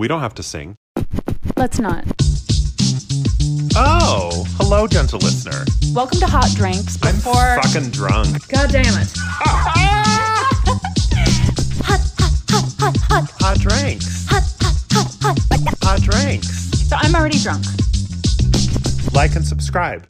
We don't have to sing. Let's not. Oh, hello, gentle listener. Welcome to Hot Drinks. I'm fucking drunk. God damn it. Hot hot, hot, hot, hot. Hot drinks. Hot, hot, hot, hot. Hot drinks. So I'm already drunk. Like and subscribe.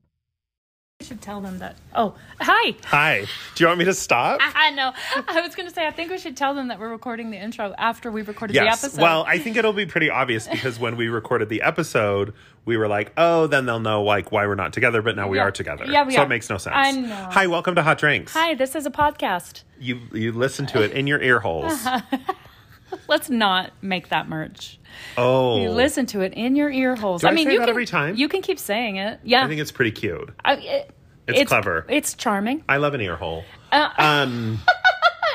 I should tell them that. Oh, hi. Hi. Do you want me to stop? I know. I was going to say, I think we should tell them that we're recording the intro after we recorded Yes. the episode. Well, I think it'll be pretty obvious because when we recorded the episode, we were like, "Oh, then they'll know like why we're not together." But now we Yeah. are together. Yeah, we so are. it makes no sense. I know. Hi, welcome to Hot Drinks. hi, this is a podcast. You you listen to it in your ear holes. Let's not make that merch. Oh, You listen to it in your ear holes. Do I say you that can, every time? You can keep saying it. Yeah. I think it's pretty cute. I- it- It's clever. It's charming. I love an ear hole. Uh, Um,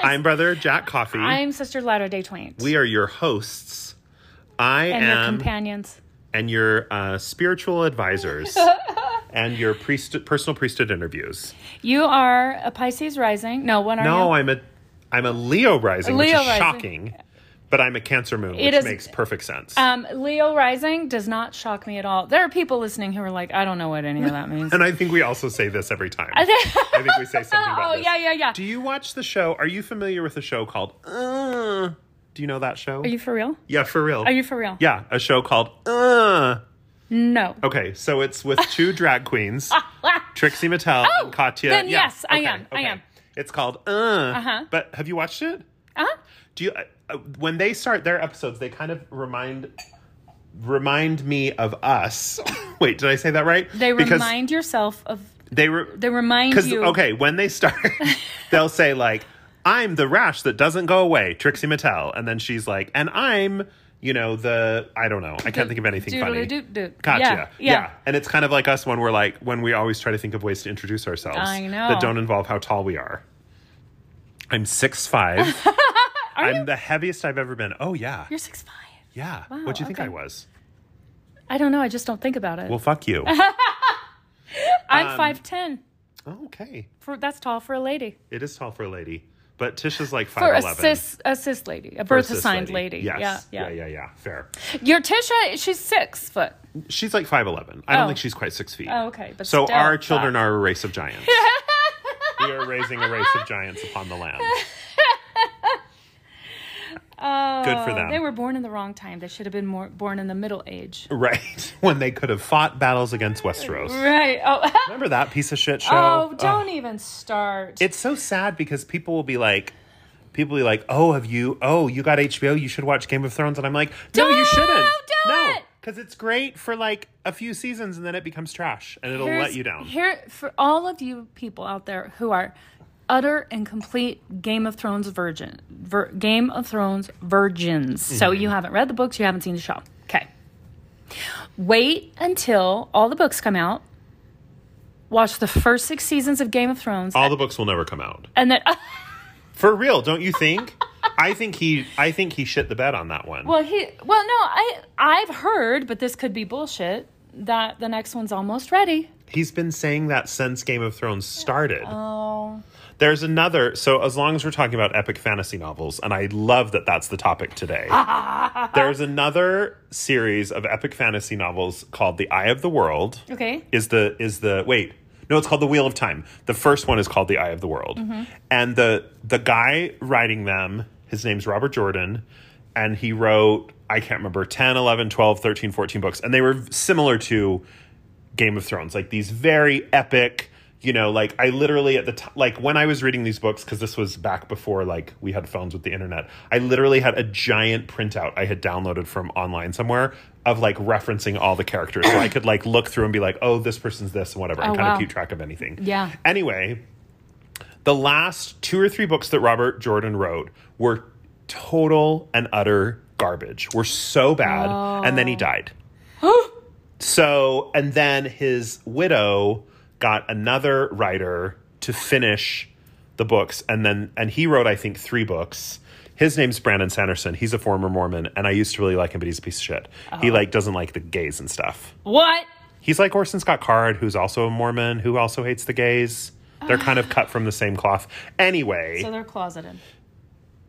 I'm brother Jack Coffee. I'm Sister Latter Day Twain. we are your hosts. I and your am companions. and your uh, spiritual advisors and your priest personal priesthood interviews. You are a Pisces rising. No, when are you No, you? I'm a I'm a Leo rising, Leo which is rising. shocking. But I'm a Cancer moon, which is- makes perfect sense. Um, Leo rising does not shock me at all. There are people listening who are like, I don't know what any of that means. and I think we also say this every time. I oh think we say something about this. Oh yeah, yeah, yeah. Do you watch the show? Are you familiar with a show called uh, Do you know that show? Are you for real? yeah, for real. Are you for real? Yeah, a show called uh No. Okay, so it's with two drag queens, Trixie Mattel and Katya. then yes, I am, I am. It's called uh. Uh-huh. But have you watched it? Uh-huh. Do you? Uh, uh, when they start their episodes, they kind of remind remind me of us. Wait, did I say that right? They Because remind yourself of. they re- They remind because you. okay, when they start, they'll say like, "I'm the rash that doesn't go away," Trixie Mattel, and then she's like, "And I'm." You know the I don't know I can't think of anything funny. Doodle-doo-doo. Katya. Yeah, yeah. And it's kind of like us when we're like, when we always try to think of ways to introduce ourselves I know. that don't involve how tall we are. I'm six five. I'm the heaviest I've ever been. Oh, yeah. You're six five. Yeah. what do you think okay. I was? I don't know. I just don't think about it. Well, fuck you. I'm um, five ten. oh, okay. For that's tall for a lady. It is tall for a lady. But Tisha's like five eleven. For a 5'11. cis a cis lady, a For a birth-assigned lady. Yes. Yeah, yeah. yeah, yeah, yeah. Fair. Your Tisha, she's six foot. She's like 5'11. I don't Oh. think she's quite six feet. Oh, okay, but so our children fuck. are a race of giants. we are raising a race of giants upon the land. Good for uh, them. They were born in the wrong time. They should have been more born in the middle age. Right. When they could have fought battles against Westeros. Right. Oh, Remember that piece of shit show? oh don't even start. It's so sad because people will be like, people will be like, oh, have you, oh, you got HBO, you should watch Game of Thrones. And I'm like, no, you Don't shouldn't. do no. it. Because it's great for like a few seasons and then it becomes trash and it'll Here's- let you down. Here for all of you people out there who are utter and complete Game of Thrones virgin, vir, Game of Thrones virgins. So Mm-hmm. you haven't read the books, you haven't seen the show. Okay. Wait until all the books come out. Watch the first six seasons of Game of Thrones, All the books will never come out. and then For real, don't you think? I think he I think he shit the bed on that one. well he well no I I've heard, but this could be bullshit. That the next one's almost ready. He's been saying that since Game of Thrones started. Oh, There's another. So as long as we're talking about epic fantasy novels, and I love that that's the topic today. there's another series of epic fantasy novels called The Eye of the World. okay. Is the is the wait? No, it's called The Wheel of Time. The first one is called The Eye of the World, mm-hmm. and the the guy writing them, his name's Robert Jordan, and he wrote I can't remember 10, 11, 12, 13, 14 books, and they were similar to Game of Thrones, like these very epic, you know, like I literally at the time, like when I was reading these books, because this was back before like we had phones with the internet, I literally had a giant printout I had downloaded from online somewhere of like referencing all the characters. so I could like look through and be like, oh, this person's this and whatever, and Oh, kind wow. of keep track of anything. Yeah. Anyway, the last two or three books that Robert Jordan wrote were total and utter garbage. Were so bad, and then he oh. died. so, and then his widow got another writer to finish the books, and then and he wrote, I think, three books. His name's Brandon Sanderson. He's a former Mormon, and I used to really like him, but he's a piece of shit. He uh-huh. like doesn't like the gays and stuff. What? He's like Orson Scott Card, who's also a Mormon, who also hates the gays. They're kind of cut from the same cloth. Anyway, So they're closeted.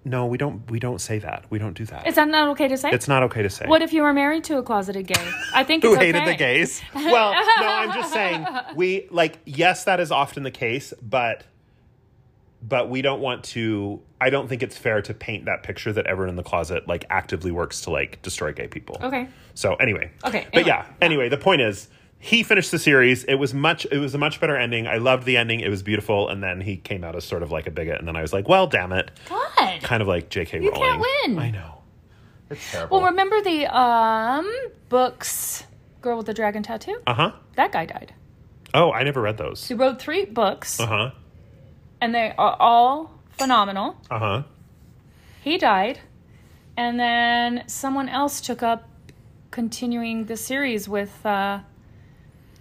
No, we don't. We don't say that. We don't do that. Is that not okay to say? it's not okay to say. what if you were married to a closeted gay? I think who hated okay. the gays? Well, no, I'm just saying we like. Yes, that is often the case, but but we don't want to. I don't think it's fair to paint that picture that everyone in the closet like actively works to like destroy gay people. Okay. So anyway. Okay, But anyway, yeah. Anyway, the point is. He finished the series. It was much. It was a much better ending. I loved the ending. It was beautiful. And then he came out as sort of like a bigot. And then I was like, "Well, damn it!" God. Kind of like J.K. You Rowling. can't win. I know. It's terrible. Well, remember the um books, Girl with the Dragon Tattoo? uh huh. That guy died. Oh, I never read those. He wrote three books, Uh huh. and they are all phenomenal. Uh huh. He died, and then someone else took up continuing the series with, uh,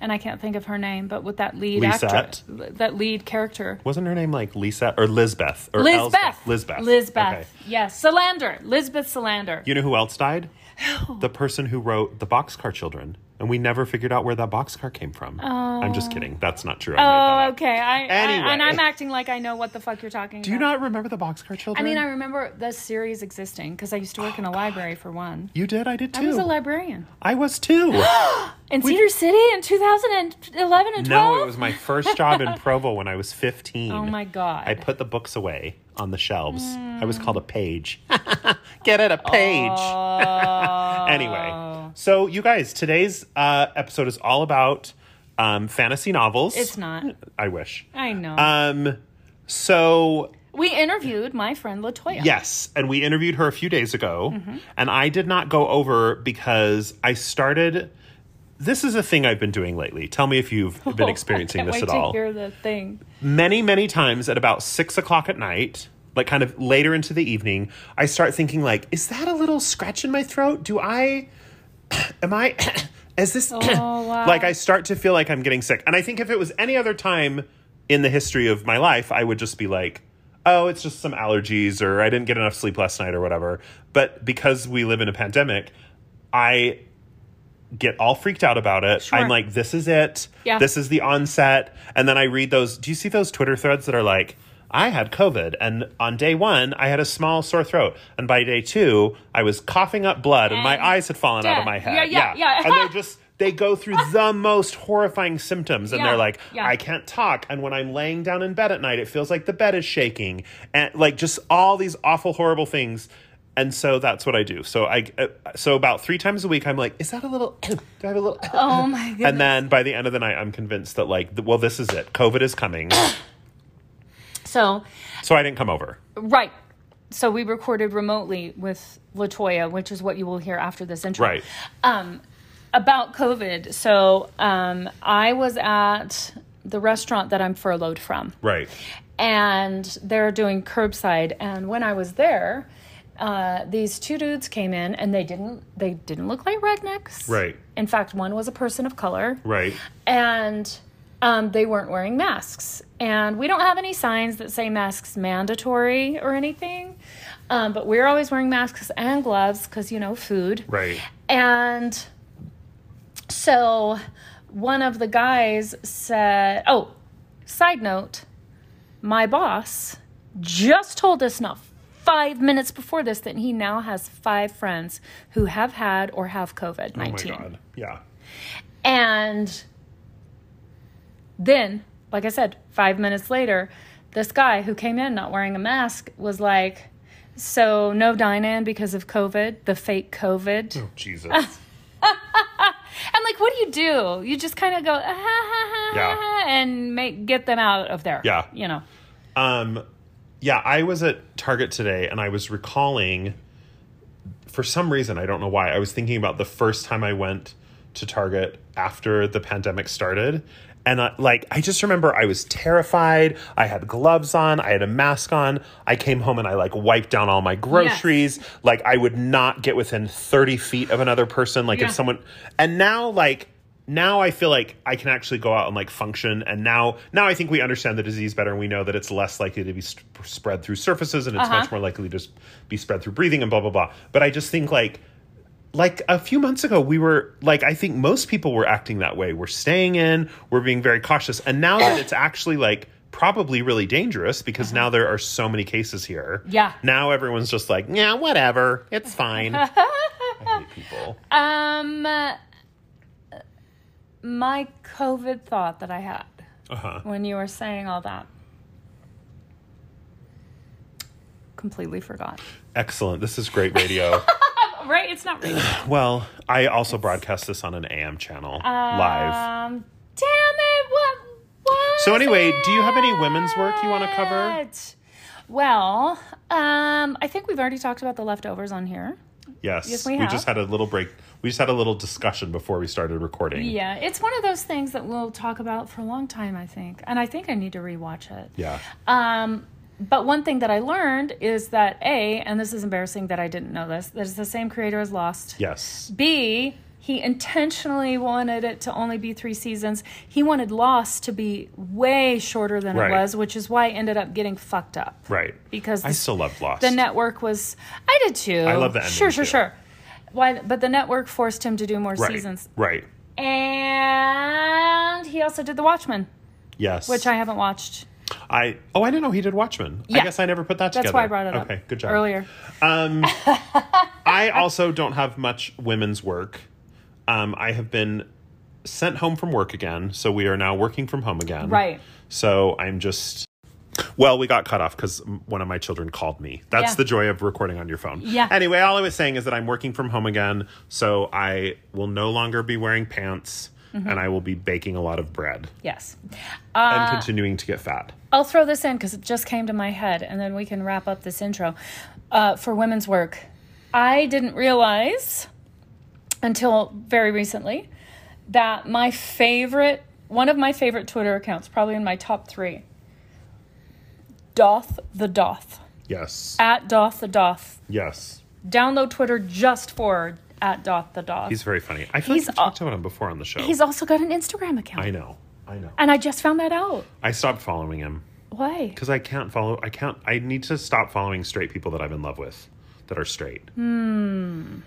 and I can't think of her name, but with that lead Lisette? actor, that lead character. Wasn't her name like Lisa or Lizbeth or Lisbeth. Elsbeth? Lizbeth. Lisbeth. Okay. Yes. Salander. Lisbeth Salander. You know who else died? The person who wrote the Boxcar Children, and we never figured out where that boxcar came from. I'm just oh. kidding. That's not true. I Oh, okay. I, Anyway. I and I'm acting like I know what the fuck you're talking Do you not remember the Boxcar Children? I mean, I remember the series existing because I used to work in a library for one. you did. I did too. I was a librarian I was too. in Cedar City in 2011 and 12. no, it was my first job in Provo when I was 15. Oh my god! I put the books away on the shelves. I was called a page. Get it, a page. Oh. anyway, so you guys, today's uh, episode is all about um, fantasy novels. It's not. I wish. I know. Um, so we interviewed my friend Latoya. yes, and we interviewed her a few days ago, Mm-hmm. and I did not go over because I started. This is a thing I've been doing lately. Tell me if you've been oh, experiencing I can't this at all. hear the thing. many, many times at about six o'clock at night, like kind of later into the evening, I start thinking like, is that a little scratch in my throat? Do I, am I, is this, Oh, wow. like I start to feel like I'm getting sick. And I think if it was any other time in the history of my life, I would just be like, oh, it's just some allergies or I didn't get enough sleep last night or whatever. But because we live in a pandemic, I get all freaked out about it. Sure. I'm like, this is it. Yeah. This is the onset. And then I read those. Do you see those Twitter threads that are like, I had COVID, and on day one, I had a small sore throat. And by day two, I was coughing up blood, and, my eyes had fallen out of my head. Yeah, yeah, yeah. and they're just, they go through the most horrifying symptoms. And Yeah, they're like, yeah. I can't talk. And when I'm laying down in bed at night, it feels like the bed is shaking. And like just all these awful, horrible things. And so that's what I do. So I, uh, so about three times a week, I'm like, is that a little, do I have a little, Oh my goodness. and then by the end of the night, I'm convinced that like, well, this is it. COVID is coming. so so I didn't come over. right. So we recorded remotely with Latoya, which is what you will hear after this intro. Right. Um, about COVID. So um, I was at the restaurant that I'm furloughed from. Right. and they're doing curbside. And when I was there, uh, these two dudes came in, and they didn't they didn't look like rednecks. Right. In fact, one was a person of color, Right. and um, they weren't wearing masks. And we don't have any signs that say masks mandatory or anything. Um, but we're always wearing masks and gloves because you know food. Right. And so one of the guys said, Oh, side note, my boss just told us not five minutes before this that he now has five friends who have had or have COVID 19. Oh my 19. God. Yeah. And then, like I said, five minutes later, this guy who came in not wearing a mask was like, So, no dine in because of COVID, the fake COVID. Oh, Jesus. And like, what do you do? You just kind of go, ah, ha, ha, ha, Yeah. and make get them out of there. Yeah. you know. Um, yeah, I was at Target today and I was recalling, for some reason, I don't know why, I was thinking about the first time I went to Target after the pandemic started. And I, like, I just remember I was terrified. I had gloves on. I had a mask on. I came home and I like wiped down all my groceries. Like, I would not get within 30 feet of another person. Like, Yeah. if someone, and now, like, now I feel like I can actually go out and like function. And now, now I think we understand the disease better, and we know that it's less likely to be sp- spread through surfaces, and it's Uh-huh. much more likely to just be spread through breathing and blah blah blah. But I just think like, like a few months ago, we were like, I think most people were acting that way. We're staying in, we're being very cautious, and now that it's actually like probably really dangerous because now there are so many cases here. Yeah. Now everyone's just like, yeah, whatever, it's fine. I hate people. Um, my COVID thought that I had Uh huh. when you were saying all that. Completely forgot. Excellent. This is great radio. Right? It's not radio. well, I also broadcast this on an AM channel live. Um, damn it! What? What? So anyway, do you have any women's work you want to cover? Well, um, I think we've already talked about the leftovers on here. Yes. Yes, we we just had a little break. We just had a little discussion before we started recording. Yeah, it's one of those things that we'll talk about for a long time, I think. And I think I need to rewatch it. Yeah. Um, but one thing that I learned is that A, and this is embarrassing that I didn't know this, that it's the same creator as Lost. Yes. B, he intentionally wanted it to only be three seasons. He wanted Lost to be way shorter than Right. it was, which is why it ended up getting fucked up. Right. Because I the- still love Lost. the network was. I did too. I love the ending, Sure, sure, too. sure. Why? But the network forced him to do more right. seasons, Right. and he also did The Watchmen, Yes. which I haven't watched. I oh I didn't know he did Watchmen. Yeah. I guess I never put that together. That's why I brought it up. Okay, good job. earlier. Um, I also don't have much women's work. Um, I have been sent home from work again, so we are now working from home again. Right. So I'm just. Well, we got cut off because one of my children called me. That's Yeah. the joy of recording on your phone. Yeah. Anyway, all I was saying is that I'm working from home again, so I will no longer be wearing pants, Mm-hmm. and I will be baking a lot of bread Yes. and continuing to get fat. I'll throw this in because it just came to my head, and then we can wrap up this intro. Uh, for women's work, I didn't realize until very recently that my favorite, one of my favorite Twitter accounts, probably in my top three, Doth the Doth. Yes. At Doth the Doth. Yes. Download Twitter just for at Doth the Doth. He's very funny. I feel He's like we talked about him before on the show. He's also got an Instagram account. I know. I know. And I just found that out. I stopped following him Why? because I can't follow. I can't. I need to stop following straight people that I'm in love with, that are straight. Hmm.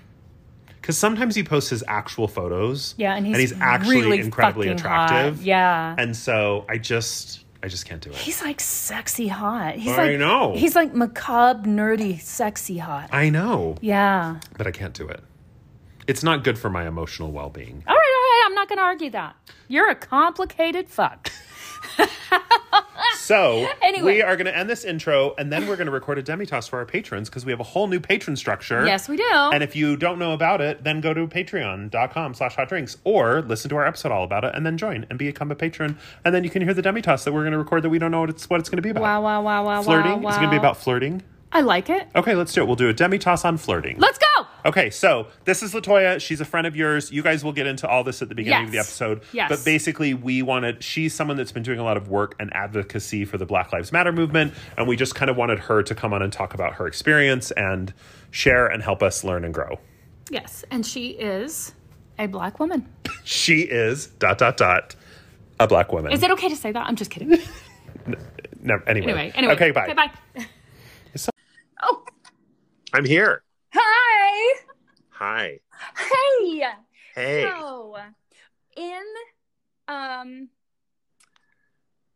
Because sometimes he posts his actual photos. Yeah, and he's, actually really incredibly attractive. Hot. Yeah. And so I just, I just can't do it. He's like sexy hot. He's I like know. He's like macabre, nerdy, sexy hot. I know, Yeah. but I can't do it. It's not good for my emotional well-being. All right, all right. I'm not going to argue that. You're a complicated fuck. So Anyway. we are going to end this intro, and then we're going to record a demitasse for our patrons because we have a whole new patron structure. yes, we do. And if you don't know about it, then go to patreon.com slash hot drinks or listen to our episode all about it and then join and become a patron. And then you can hear the demitasse that we're going to record that we don't know what it's, what it's going to be about. wow, wow, wow, wow, Flirting? wow, Is it going to be about flirting? I like it. Okay, let's do it. We'll do a demitasse on flirting. Let's go. Okay, so this is Latoya. She's a friend of yours. You guys will get into all this at the beginning of the episode. Yes. But basically, we wanted, she's someone that's been doing a lot of work and advocacy for the Black Lives Matter movement. And we just kind of wanted her to come on and talk about her experience and share and help us learn and grow. Yes, and she is a black woman. She is dot dot dot a black woman. Is it okay to say that? I'm just kidding. No, anyway. Anyway, anyway. Okay, bye. Okay, bye. Oh, I'm here. Hi. Hey. Hey. So, in um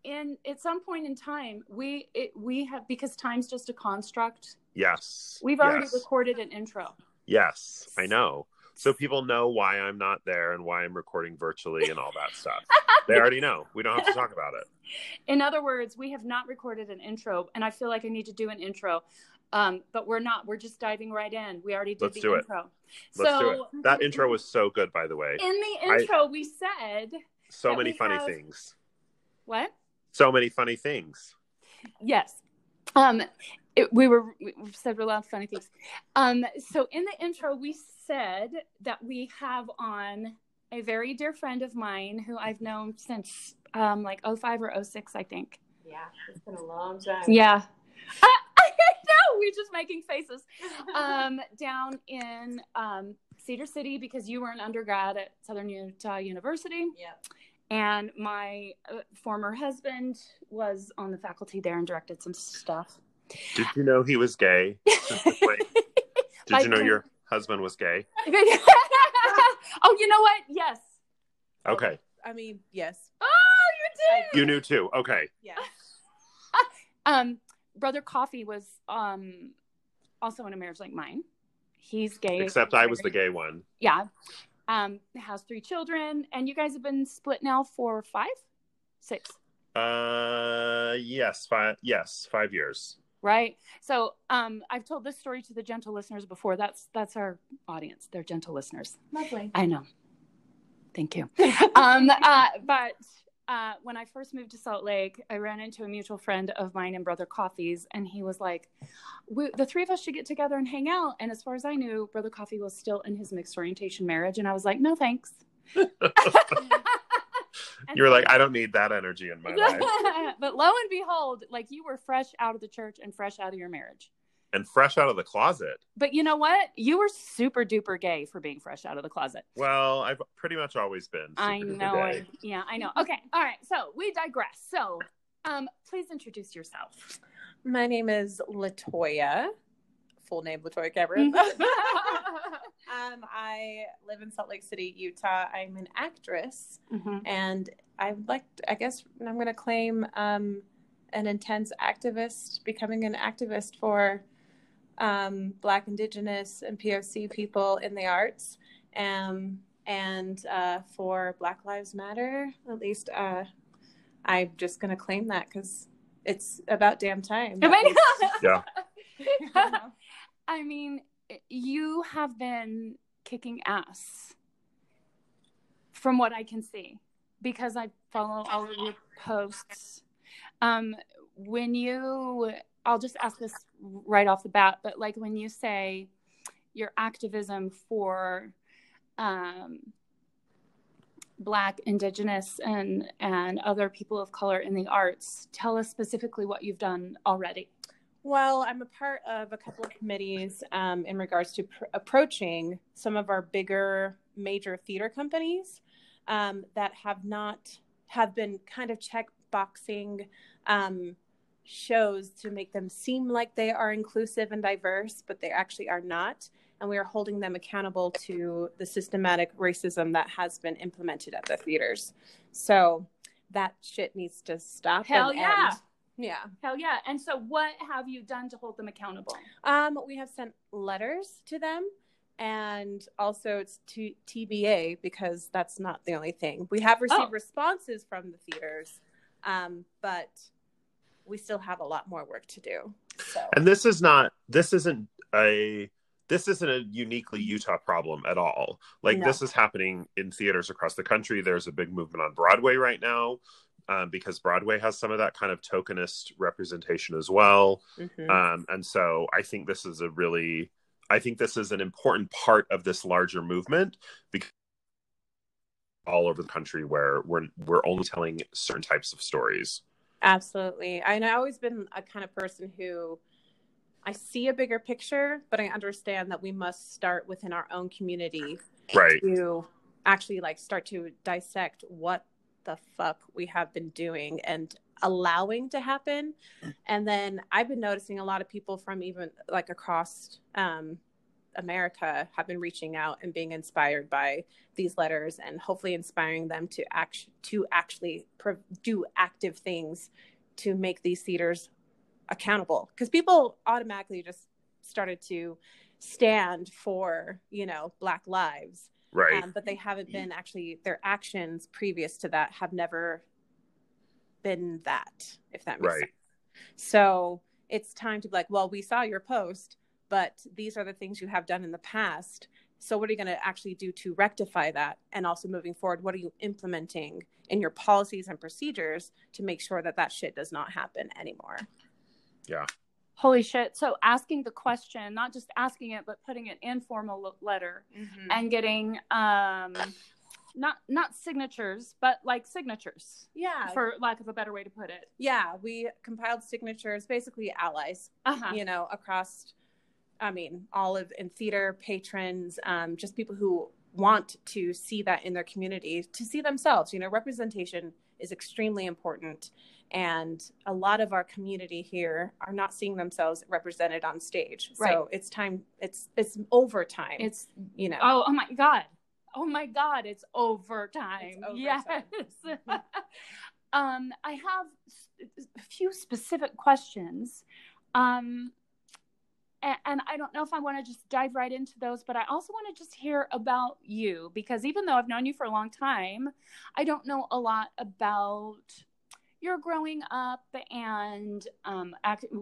in at some point in time, we it, we have because time's just a construct. Yes. We've already yes. recorded an intro. Yes, I know. So people know why I'm not there and why I'm recording virtually and all that stuff. They already know. We don't have to talk about it. In other words, we have not recorded an intro, and I feel like I need to do an intro. Um, but we're not. We're just diving right in. We already did Let's the do it. Let's so do it. That intro was so good, by the way. in the I- intro we said So many funny have- things. what? So many funny things. Yes. Um, it, we were we we said a lot of funny things. Um, so in the intro, we said that we have on a very dear friend of mine who I've known since um, like 05 or 06, I think. Yeah, it's been a long time. Yeah. I, I know. We're just making faces. Um, down in um, Cedar City because you were an undergrad at Southern Utah University. Yep. And my uh, former husband was on the faculty there and directed some stuff. Did you know he was gay? Did you know your husband was gay? oh, you know what? Yes. Okay. I mean, yes. Oh, you did. You knew too. Okay. Yeah. Um, Brother Coffee was um also in a marriage like mine. He's gay. Except I was the gay one. Yeah. Um, has three children, and you guys have been split now for five, six, Uh, yes, five. Yes, five years. right? So, um, I've told this story to the gentle listeners before. That's that's our audience. They're gentle listeners. Lovely. I know. Thank you. um, uh, but uh, when I first moved to Salt Lake, I ran into a mutual friend of mine and Brother Coffee's, and he was like, we, "The three of us should get together and hang out." And as far as I knew, Brother Coffee was still in his mixed orientation marriage, and I was like, "No, thanks." You were like, I don't need that energy in my life. but lo and behold, like you were fresh out of the church and fresh out of your marriage. And fresh out of the closet. But you know what? You were super duper gay for being fresh out of the closet. Well, I've pretty much always been. I know. gay. I, yeah, I know. Okay. All right. So we digress. So, um, please introduce yourself. My name is Latoya. Full name Latoya Cameron. Mm-hmm. um, I live in Salt Lake City, Utah. I'm an actress, Mhm. and I would like. I guess I'm going to claim um, an intense activist, becoming an activist for um, Black, Indigenous, and POC people in the arts, um, and uh, for Black Lives Matter. At least uh, I'm just going to claim that because it's about damn time. I mean- Yeah. I mean, you have been kicking ass from what I can see because I follow all of your posts. Um, when you, I'll just ask this right off the bat, but like when you say your activism for um, Black, Indigenous, and and other people of color in the arts, tell us specifically what you've done already. Well, I'm a part of a couple of committees um, in regards to pr- approaching some of our bigger major theater companies um, that have not have been kind of check boxing um, shows to make them seem like they are inclusive and diverse, but they actually are not. And we are holding them accountable to the systematic racism that has been implemented at the theaters. So that shit needs to stop. Hell yeah. end. Yeah. Hell yeah. And so, what have you done to hold them accountable? Um, we have sent letters to them, and also it's to TBA because that's not the only thing. We have received Oh. responses from the theaters, um, but we still have a lot more work to do. So And this is not. This isn't a. This isn't a uniquely Utah problem at all. Like No. this is happening in theaters across the country. There's a big movement on Broadway right now. Um, because Broadway has some of that kind of tokenist representation as well. mhm. Um, and so I think this is a really, I think this is an important part of this larger movement because all over the country where we're we're only telling certain types of stories. Absolutely. And I've always been a kind of person who I see a bigger picture, but I understand that we must start within our own community Right. to actually like start to dissect what the fuck we have been doing and allowing to happen and then i've been noticing a lot of people from even like across um, america have been reaching out and being inspired by these letters and hopefully inspiring them to act to actually do active things to make these theaters accountable because people automatically just started to stand for you know black lives Right. um, but they haven't been actually their actions previous to that have never been that if that makes Right. sense so it's time to be like well we saw your post but these are the things you have done in the past so what are you going to actually do to rectify that and also moving forward what are you implementing in your policies and procedures to make sure that that shit does not happen anymore Yeah. Holy shit. So, asking the question, not just asking it, but putting it in formal l- letter and getting, um, not not signatures, but like signatures, yeah for lack of a better way to put it. yeah we compiled signatures basically allies Uh-huh. you know, across, I mean, all of in theater patrons, um, just people who want to see that in their community, to see themselves. You know, representation is extremely important, and a lot of our community here are not seeing themselves represented on stage. Right. So it's time. It's it's overtime. It's you know. oh, oh my god. Oh my god, it's overtime. It's overtime. Yes. um, I have a few specific questions. Um, and I don't know if I want to just dive right into those, but I also want to just hear about you because even though I've known you for a long time, I don't know a lot about your growing up and um,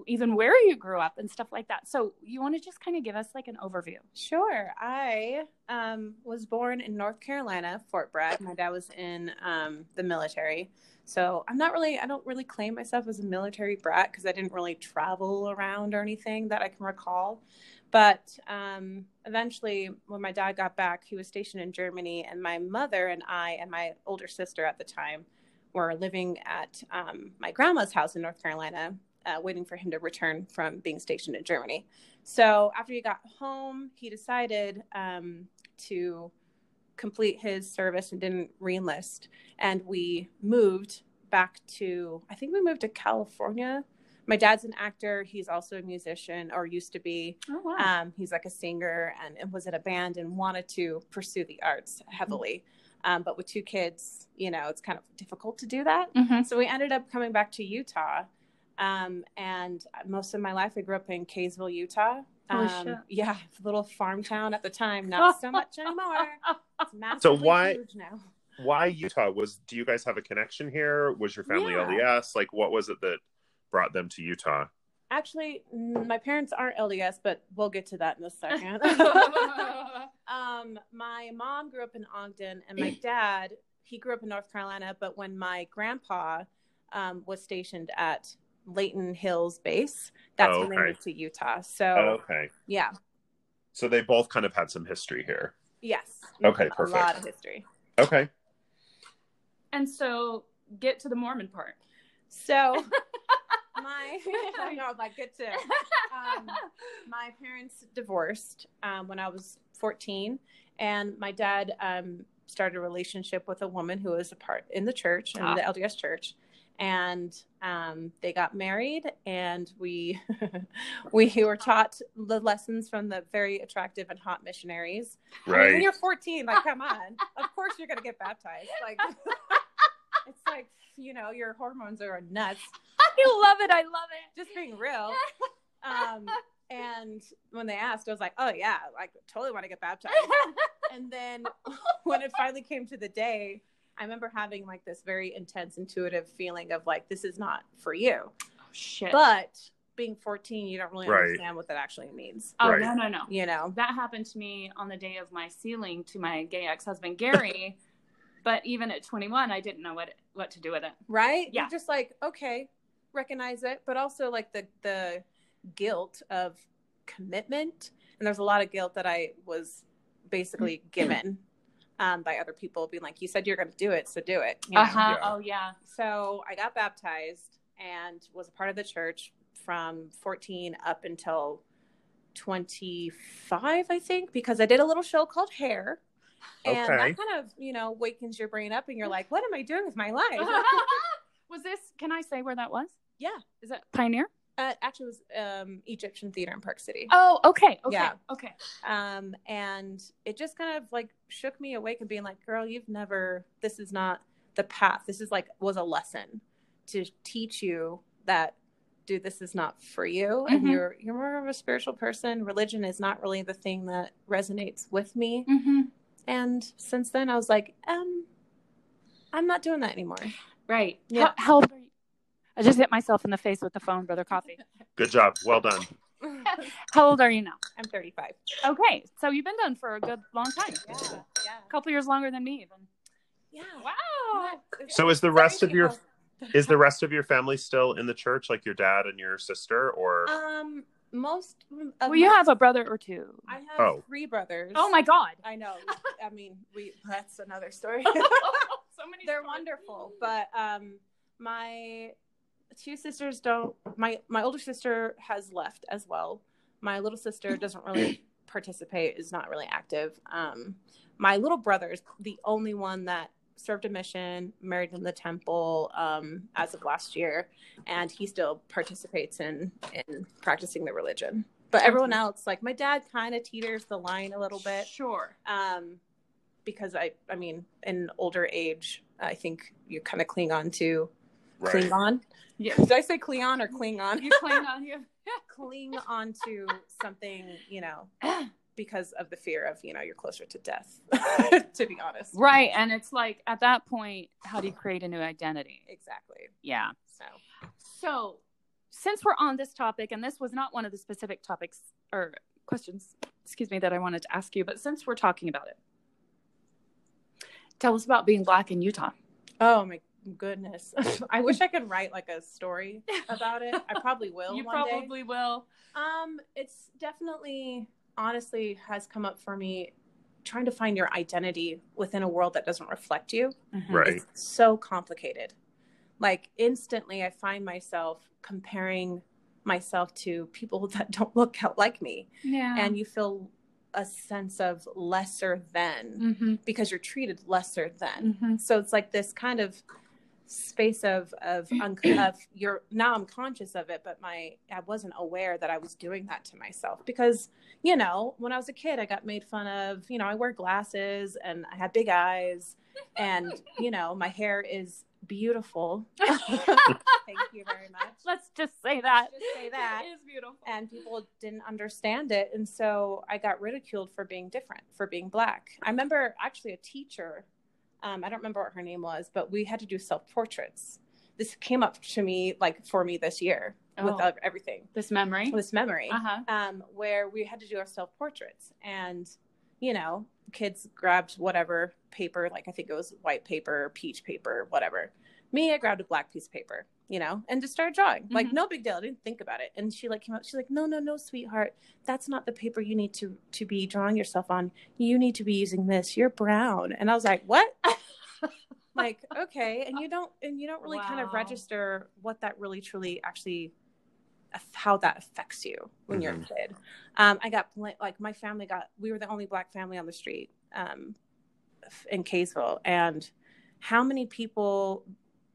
even where you grew up and stuff like that. So you want to just kind of give us like an overview? Sure. I um, was born in North Carolina, Fort Bragg. My dad was in um, the military. So I'm not really, I don't really claim myself as a military brat because I didn't really travel around or anything that I can recall. But um, eventually, when my dad got back, he was stationed in Germany, and my mother and I and my older sister at the time were living at um, my grandma's house in North Carolina, uh, waiting for him to return from being stationed in Germany. So after he got home, he decided um, to complete his service and didn't reenlist. And we moved back to, I think we moved to California. My dad's an actor. He's also a musician, or used to be. Oh wow! Um, he's like a singer and, and was in a band and wanted to pursue the arts heavily. Um, but with two kids, you know, it's kind of difficult to do that. Mhm. So we ended up coming back to Utah. Um, and most of my life, I grew up in Kaysville, Utah. Um, shit. yeah, little farm town at the time. Not so much anymore. It's So why- huge now. Why Utah? Was do you guys have a connection here? Was your family Yeah. LDS? Like, what was it that brought them to Utah? Actually, mm, my parents aren't LDS, but we'll get to that in a second. um, my mom grew up in Ogden, and my dad he grew up in North Carolina. But when my grandpa um, was stationed at Layton Hills Base, that's Oh, when they okay. moved to Utah. So okay, yeah, so they both kind of had some history here. yes, Okay, Perfect. a lot of history. Okay, and so get to the Mormon part. So my I know, like good to um, my parents divorced um, when I was 14, and my dad um, started a relationship with a woman who was a part in the church, in Ah. the LDS church, and um, they got married, and we we were taught the lessons from the very attractive and hot missionaries. I mean, when you're 14, like come on, of course you're gonna get baptized. Like it's like you know your hormones are nuts. I love it. I love it. Just being real. Um, and when they asked, I was like, "Oh yeah, like totally want to get baptized." and then when it finally came to the day, I remember having like this very intense, intuitive feeling of like, "This is not for you." Shit. But being 14, you don't really Right. understand what that actually means. oh Right. no no no. You know? That happened to me on the day of my sealing to my gay ex-husband Gary. But even at 21, I didn't know what what to do with it. right? Yeah. You're just like, okay, recognize it, but also like the the guilt of commitment. And there's a lot of guilt that I was basically given um, by other people, being like, "You said you're going to do it, so do it." you know? Uh huh. Yeah. Oh yeah. So I got baptized and was a part of the church from 14 up until 25, I think, because I did a little show called Hair. And Okay. that kind of, you know, wakens your brain up and you're like, what am I doing with my life? was this? Can I say where that was? yeah. Is that Pioneer? Uh, actually, it was um, Egyptian Theater in Park City. Oh, okay. Okay. Yeah. Okay. Um, and it just kind of like shook me awake and being like, girl, you've never, this is not the path. This is like, was a lesson to teach you that, dude, this is not for you. And Mhm. you're, you're more of a spiritual person. Religion is not really the thing that resonates with me. Mm-hmm. And since then I was like, um, I'm not doing that anymore. Right. Yeah. How, how old are you? I just hit myself in the face with the phone, brother. Coffee. Good job. Well done. How old are you now? I'm 35. Okay, so you've been done for a good long time. Yeah. Yeah. A couple years longer than me, even. Yeah. Wow. So is the rest of your is the rest of your family still in the church, like your dad and your sister, or Um, most. Of Well, you have a brother or two. I have Oh. three brothers. Oh my God. I know. I mean, we. That's another story. so many. They're stories. wonderful, but um, my two sisters don't. My my older sister has left as well. My little sister doesn't really participate. Is not really active. Um, my little brother is the only one that served a mission, married in the temple um, as of last year, and he still participates in in practicing the religion. But everyone else, like my dad, kind of teeters the line a little bit Sure. um, because I, I mean, in older age, I think you kind of cling on to Right. Klingon. Yeah. Did I say Klingon or Klingon? You cling on you. cling onto something, you know, because of the fear of, you know, you're closer to death, to be honest. right. And it's like at that point, how do you create a new identity? Exactly. Yeah. So, So, since we're on this topic, and this was not one of the specific topics or questions, excuse me, that I wanted to ask you, but since we're talking about it, tell us about being black in Utah. oh my goodness. I wish I could write like a story about it. I probably will you one day. probably will. Um, it's definitely, honestly, has come up for me trying to find your identity within a world that doesn't reflect you. Right. It's so complicated. Like instantly, I find myself comparing myself to people that don't look out like me, Yeah. and you feel a sense of lesser than mm-hmm. because you're treated lesser than. Mm-hmm. So it's like this kind of space of of, un- of you're now I'm conscious of it, but my I wasn't aware that I was doing that to myself because you know when I was a kid I got made fun of. You know I wear glasses and I have big eyes, and you know my hair is beautiful. Thank you very much. Let's just say that. Let's just say that. It is beautiful. And people didn't understand it. And so I got ridiculed for being different, for being black. I remember actually a teacher, um, I don't remember what her name was, but we had to do self portraits. This came up to me, like for me this year with Oh. everything, This memory. this memory, Uh huh. um, where we had to do our self portraits. And, you know, kids grabbed whatever paper, like I think it was white paper, peach paper, whatever. Me, I grabbed a black piece of paper, you know, and just started drawing. Like, Mhm. no big deal. I didn't think about it. And she like came up, she's like, no, no, no, sweetheart. That's not the paper you need to to be drawing yourself on. You need to be using this. You're brown. And I was like, what? like, okay. And you don't and you don't really kind of register what that really truly actually how that affects you when you're a Mhm. kid. Um, I got like my family got we were the only black family on the street um, in Kaysville, and how many people,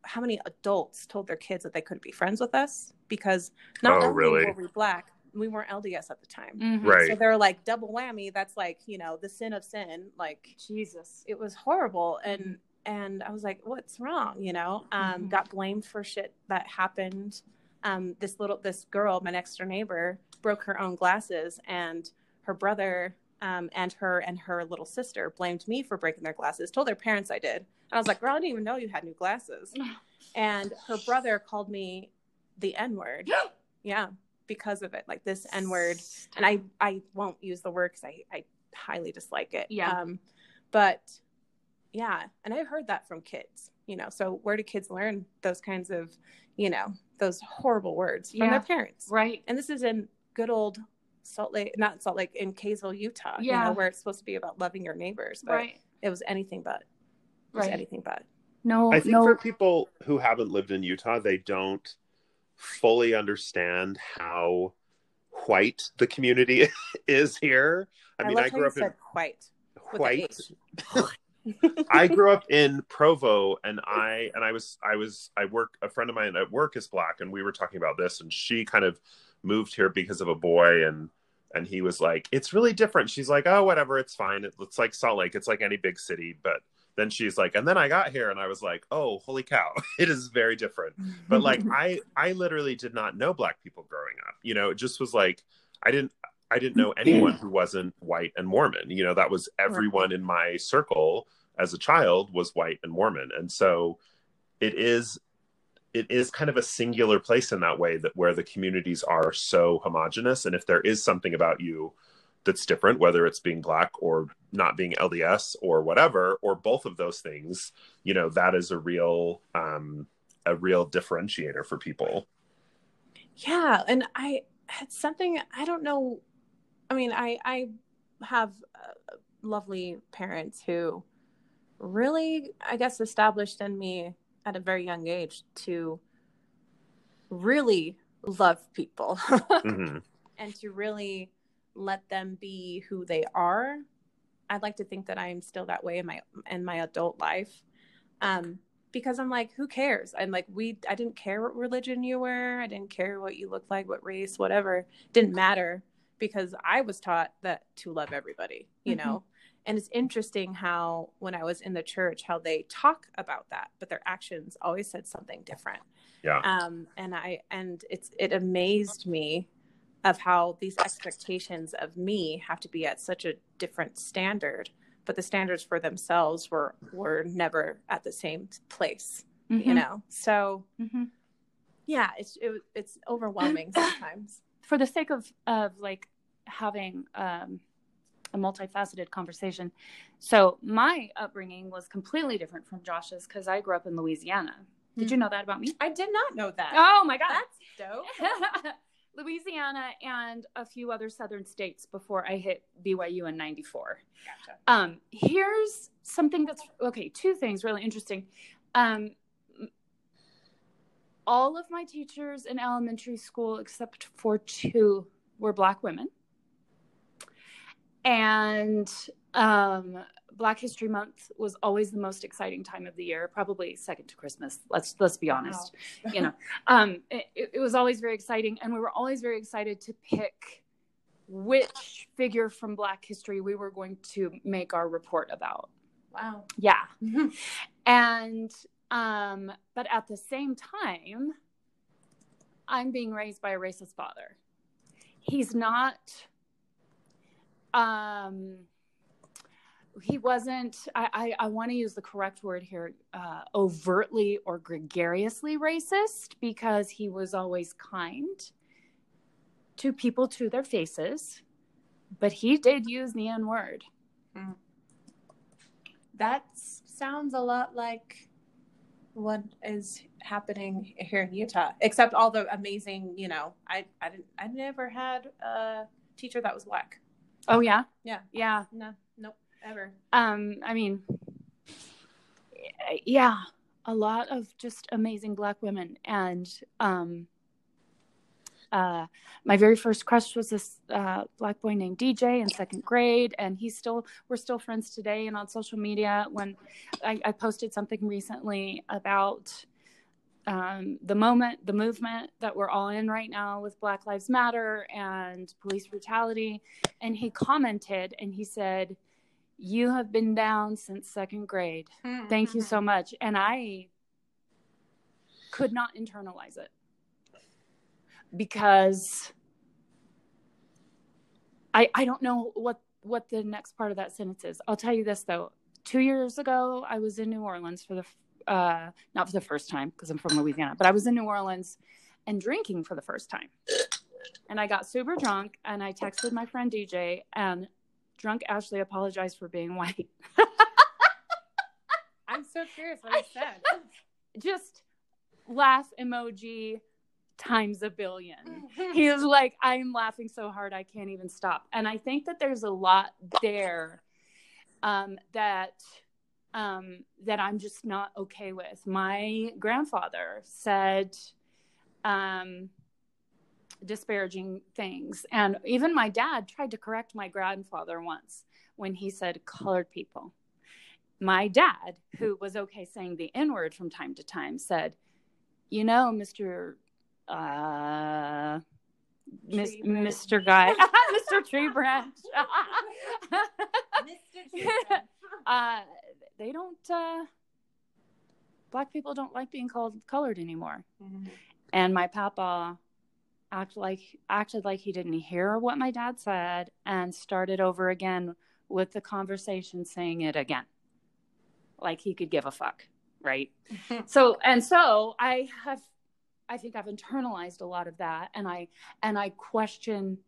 how many adults told their kids that they couldn't be friends with us because not Oh, only really? were we black, we weren't LDS at the time. Mhm. Right. So they're like double whammy. That's like you know the sin of sin. Like Jesus. it was horrible and and i was like what's wrong you know um Mhm. got blamed for shit that happened um this little this girl my next door neighbor broke her own glasses and her brother um and her and her little sister blamed me for breaking their glasses told their parents i did and i was like girl i didn't even know you had new glasses and her brother called me the n word yeah because of it like this n word and I I won't use the word because I I highly dislike it. Yeah. Um, but yeah, and I've heard that from kids. You know, so where do kids learn those kinds of, you know, those horrible words from Yeah. their parents? Right. And this is in good old Salt Lake, not Salt Lake, in Kaysville, Utah. You Yeah. know, where it's supposed to be about loving your neighbors, but Right. it was anything but. It was Right. anything but. No. I think no. for people who haven't lived in Utah, they don't fully understand how white the community is here. I mean, I grew up in said white. with a white. H. I grew up in Provo, and I and I was I was I work a friend of mine at work is black, and we were talking about this, and she kind of moved here because of a boy, and and he was like, it's really different. She's like, oh, whatever, it's fine. It, it's like Salt Lake, it's like any big city, but then she's like, and then I got here, and I was like, oh, holy cow, it is very different. But like, I I literally did not know black people growing up. You know, it just was like I didn't. I didn't know anyone who wasn't white and Mormon. You know, that was everyone in my circle as a child was white and Mormon. And so it is it is kind of a singular place in that way that where the communities are so homogenous and if there is something about you that's different whether it's being black or not being LDS or whatever or both of those things you know that is a real um a real differentiator for people Yeah, and I had something I don't know. I mean, I I have uh, lovely parents who really, I guess, established in me at a very young age to really love people Mhm. and to really let them be who they are. I'd like to think that I am still that way in my in my adult life. Um because I'm like, who cares? I'm like, we I didn't care what religion you were, I didn't care what you looked like, what race, whatever. Didn't matter because I was taught that to love everybody, you Mhm. know. And it's interesting how when I was in the church, how they talk about that, but their actions always said something different. Yeah. Um, and I and it's it amazed me of how these expectations of me have to be at such a different standard, but the standards for themselves were were never at the same place. You Mhm. know, so Mhm. yeah, it's it, it's overwhelming sometimes. for the sake of of like having um, a multifaceted conversation. So my upbringing was completely different from Josh's because I grew up in Louisiana. Did you know that about me? I did not know that. Oh my god! That's dope. Louisiana and a few other southern states before I hit BYU in '94. Gotcha. Um, here's something that's okay. Two things really interesting. Um, all of my teachers in elementary school, except for two, were Black women. And um, Black History Month was always the most exciting time of the year, probably second to Christmas. Let's let's be honest. You know, um, it, it was always very exciting, and we were always very excited to pick which figure from Black history we were going to make our report about. Wow. Yeah. And um, but at the same time, I'm being raised by a racist father. He's not um he wasn't i i, I want to use the correct word here uh overtly or gregariously racist because he was always kind to people to their faces but he did use the n word. That sounds a lot like what is happening here in Utah, except all the amazing, you know, I, I didn't, I never had a teacher that was black. oh yeah? Yeah. yeah. No, ever. um i mean yeah a lot of just amazing black women and um uh my very first crush was this uh black boy named dj in second grade and he's still we're still friends today and on social media when i, I posted something recently about um, the moment, the movement that we're all in right now with Black Lives Matter and police brutality. And he commented and he said, You have been down since second grade. Thank you so much. And I could not internalize it because I I don't know what what the next part of that sentence is. I'll tell you this though. Two years ago, I was in New Orleans for the uh, not for the first time because I'm from Louisiana, but I was in New Orleans and drinking for the first time. And I got super drunk and I texted my friend DJ and drunk Ashley apologized for being white. I'm so curious what I said. Just laugh emoji times a billion. He was like, I'm laughing so hard I can't even stop. And I think that there's a lot there um, that um, that I'm just not okay with. My grandfather said um, disparaging things, and even my dad tried to correct my grandfather once when he said colored people. My dad, who was okay saying the N word from time to time, said, "You know, Mister." Uh, Miss, Tree branch. Mr. Guy, Mr. Tree Branch. uh, they don't. Uh, black people don't like being called colored anymore. And my papa acted like acted like he didn't hear what my dad said and started over again with the conversation, saying it again, like he could give a fuck, right? so and so I have. I think I've internalized a lot of that, and I and I question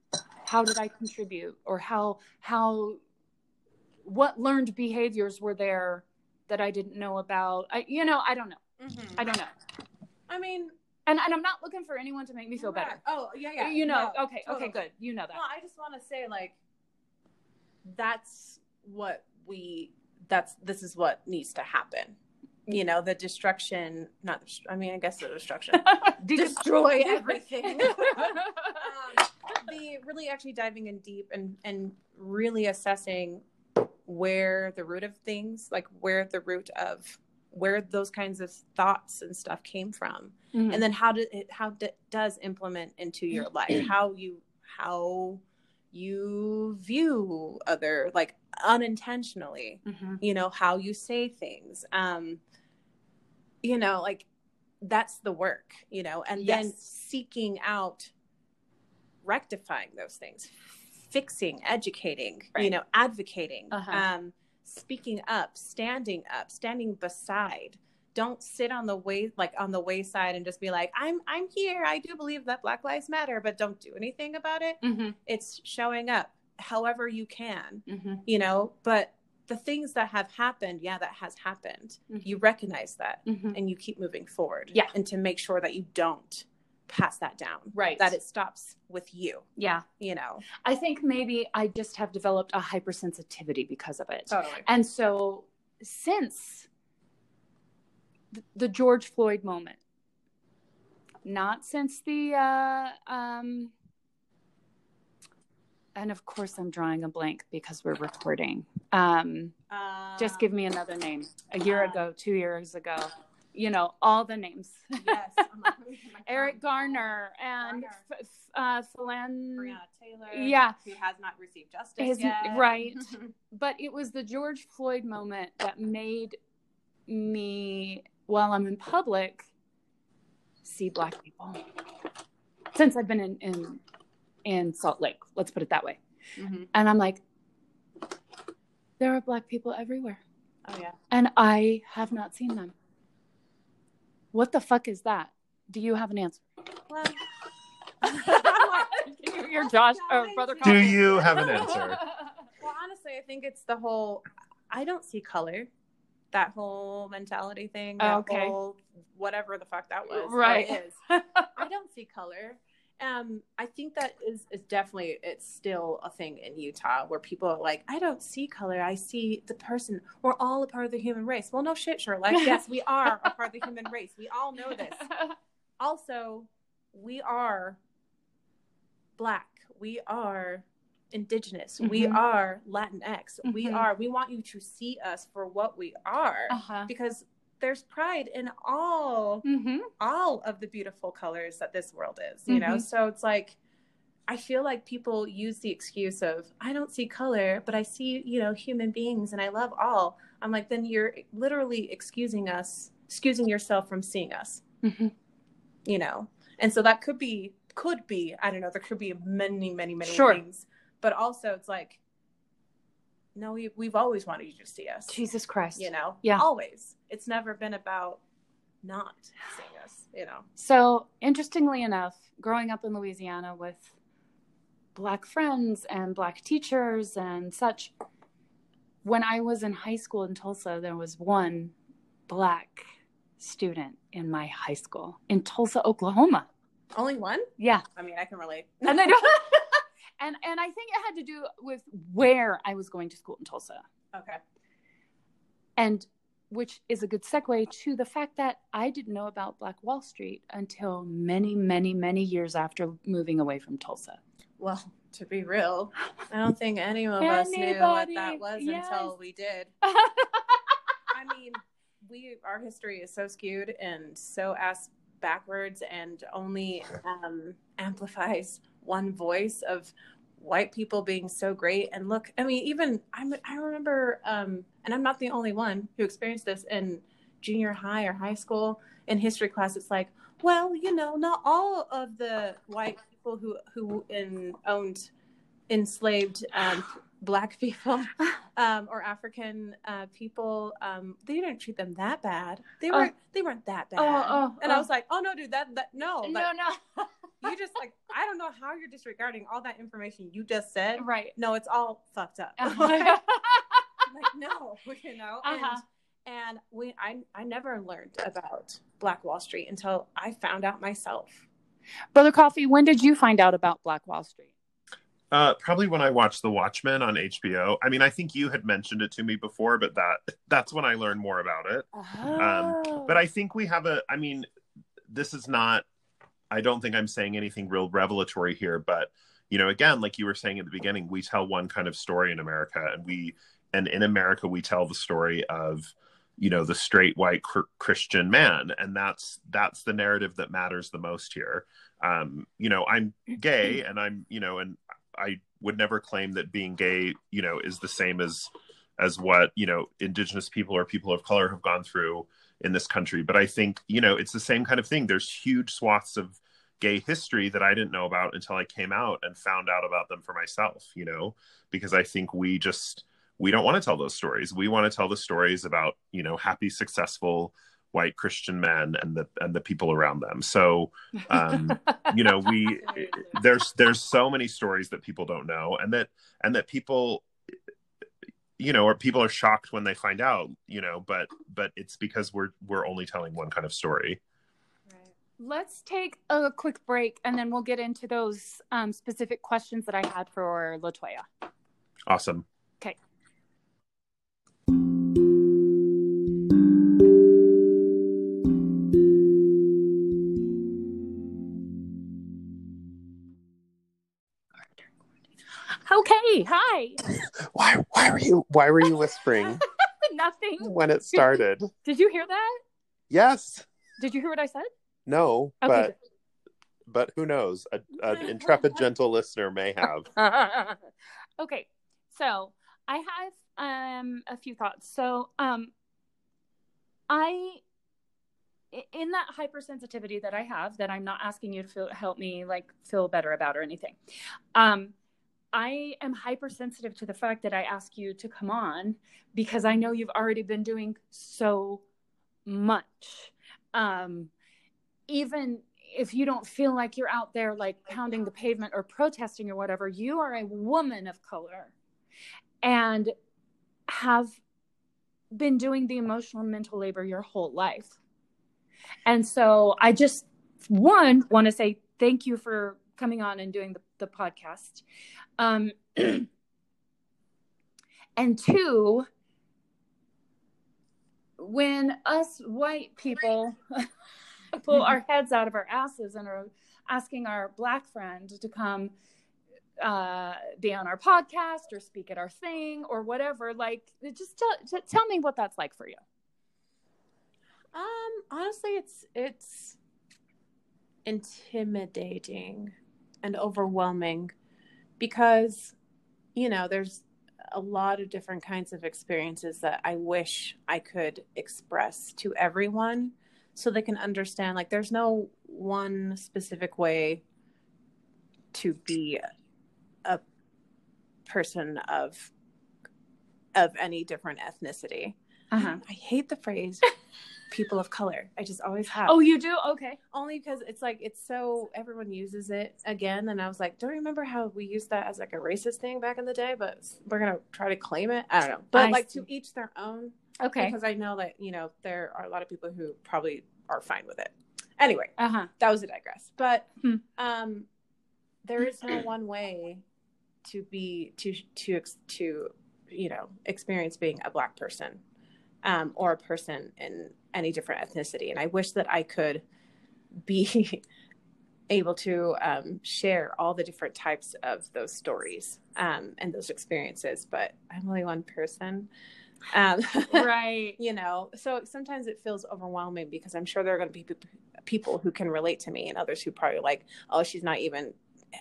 how did I contribute, or how how what learned behaviors were there that I didn't know about. I, you know, I don't know. Mm-hmm. I don't know. I mean, And, and I'm not looking for anyone to make me feel better. Oh, yeah, yeah. you know, No, okay, totally. okay, good. You know that. Well, I just want to say, like, that's what we. That's this is what needs to happen. You know, the destruction. Not. I mean, I guess the destruction. Destroy everything. um, the really actually diving in deep and and really assessing where the root of things, like where the root of where those kinds of thoughts and stuff came from. Mhm. and then how did it how d- does implement into your life? How you how you view other like unintentionally Mm-hmm. you know how you say things. Um you know like that's the work you know and then seeking out rectifying those things fixing educating you know advocating. Uh-huh. um speaking up standing up standing beside don't sit on the way like on the wayside and just be like i'm i'm here i do believe that black lives matter but don't do anything about it Mm-hmm. it's showing up however you can Mm-hmm. you know but the things that have happened yeah that has happened Mhm. you recognize that Mm-hmm. and you keep moving forward Yeah. and to make sure that you don't pass that down Right. that it stops with you Yeah. you know I think maybe I just have developed a hypersensitivity because of it. totally And so since th- the George Floyd moment, not since the uh um and of course I'm drawing a blank because we're recording. Um just give me another name. A year uh, ago, 2 years ago. You know, all the names. yes like, Eric? Garner and Garner. F- uh Philan Breonna Taylor Yeah. who has not received justice His- yet right. but it was the George Floyd moment that made me, while I'm in public, see black people. Since I've been in in, in Salt Lake, let's put it that way, Mhm. and I'm like, there are black people everywhere, oh yeah and I have not seen them. What the fuck is that? Do you have an answer? well Your Josh uh, or brother. Do Coffee? you have an answer? Well, honestly, I think it's the whole I don't see color. That whole mentality thing. That Okay. whole whatever the fuck that was. Right. is. I don't see color. Um, I think that is is definitely it's still a thing in Utah where people are like, I don't see color. I see the person. We're all a part of the human race. Well, no shit, Sherlock. Yes, we are a part of the human race. We all know this. Also, we are black. We are indigenous. We Mhm. are Latinx. We Mhm. are. We want you to see us for what we are uh-huh. because there's pride in all Mm-hmm. all of the beautiful colors that this world is, you know? Mhm. So it's like, I feel like people use the excuse of, I don't see color, but I see, you know, human beings and I love all. I'm like, then you're literally excusing us, excusing yourself from seeing us, Mm-hmm. you know? And so that could be, could be, I don't know, there could be many, many, many Sure. things. But also it's like, no, we, we've always wanted you to see us, Jesus Christ. you know? Yeah. Always. It's never been about not seeing us, you know? So, interestingly enough, growing up in Louisiana with black friends and black teachers and such, when I was in high school in Tulsa, there was one black student in my high school in Tulsa, Oklahoma. Only one? Yeah. I mean, I can relate. And I and and I think it had to do with where I was going to school in Tulsa. okay. And which is a good segue to the fact that I didn't know about Black Wall Street until many, many, many years after moving away from Tulsa. Well, to be real, I don't think any of us knew what that was yes. until we did. I mean, we our history is so skewed and so ass backwards and only um, amplifies one voice of white people being so great. And look, I mean, even I'm, I remember, um, and I'm not the only one who experienced this in junior high or high school in history class. It's like, well, you know, not all of the white people who who in, owned enslaved um, black people um, or African uh, people, um, they didn't treat them that bad. They Oh. weren't. they weren't that bad. Oh, oh, and I oh. was like, oh no, dude, that that no, no, like, no. you just like I don't know how you're disregarding all that information you just said. right. No, it's all fucked up. uh-huh. like no, you know. Uh-huh. And, and we, I, I never learned about Black Wall Street until I found out myself. Brother Coffee, when did you find out about Black Wall Street? Uh, probably when I watched The Watchmen on HBO. I mean, I think you had mentioned it to me before, but that that's when I learned more about it. Oh. But I think we have a. I mean, this is not. I don't think I'm saying anything real revelatory here, but you know, again, like you were saying at the beginning, we tell one kind of story in America, and we and in America we tell the story of you know the straight white cr- Christian man, and that's that's the narrative that matters the most here. Um, you know, I'm gay, and I'm you know, and I would never claim that being gay, you know, is the same as as what you know indigenous people or people of color have gone through in this country. But I think you know it's the same kind of thing. There's huge swaths of gay history that I didn't know about until I came out and found out about them for myself. You know, because I think we just we don't want to tell those stories. We want to tell the stories about you know happy, successful white Christian men and the and the people around them. So, um, you know, we there's there's so many stories that people don't know, and that and that people, you know, or people are shocked when they find out. You know, but but it's because we're we're only telling one kind of story. Let's take a quick break, and then we'll get into those um, specific questions that I had for Latoya. Awesome. Okay. Hi. Why why were you why were you whispering Nothing. when it started? Did you hear that? Yes. Did you hear what I said? No, Okay. but but who knows? A, an intrepid gentle listener may have. okay, so I have um a few thoughts. So um I i- in that hypersensitivity that I have that I'm not asking you to feel, help me like feel better about or anything. Um I am hypersensitive to the fact that I ask you to come on because I know you've already been doing so much. Um even if you don't feel like you're out there like pounding the pavement or protesting or whatever, you are a woman of color and have been doing the emotional and mental labor your whole life. And so I just, one, want to say thank you for coming on and doing the, the podcast. Um, and two, when us white people pull our heads out of our asses and are asking our black friend to come uh, be on our podcast or speak at our thing or whatever, like just tell, tell me what that's like for you. Um, honestly, it's it's intimidating and overwhelming because you know there's a lot of different kinds of experiences that I wish I could express to everyone so they can understand like there's no one specific way to be a person of of any different ethnicity. Uh-huh. I hate the phrase people of color. I just always have. Oh, you do? Okay. only because it's like it's so everyone uses it again, and I was like, don't you remember how we used that as like a racist thing back in the day? But we're gonna try to claim it. I don't know, but I like see. to each their own. Okay. Because I know that you know there are a lot of people who probably are fine with it. Anyway, Uh huh. that was a digress. But Hmm. um, there is no one way to be to to to you know experience being a black person um, or a person in any different ethnicity. And I wish that I could be able to um, share all the different types of those stories um, and those experiences. But I'm only one person. Um, Right. you know so sometimes it feels overwhelming because i'm sure there are going to be people who can relate to me and others who probably like oh she's not even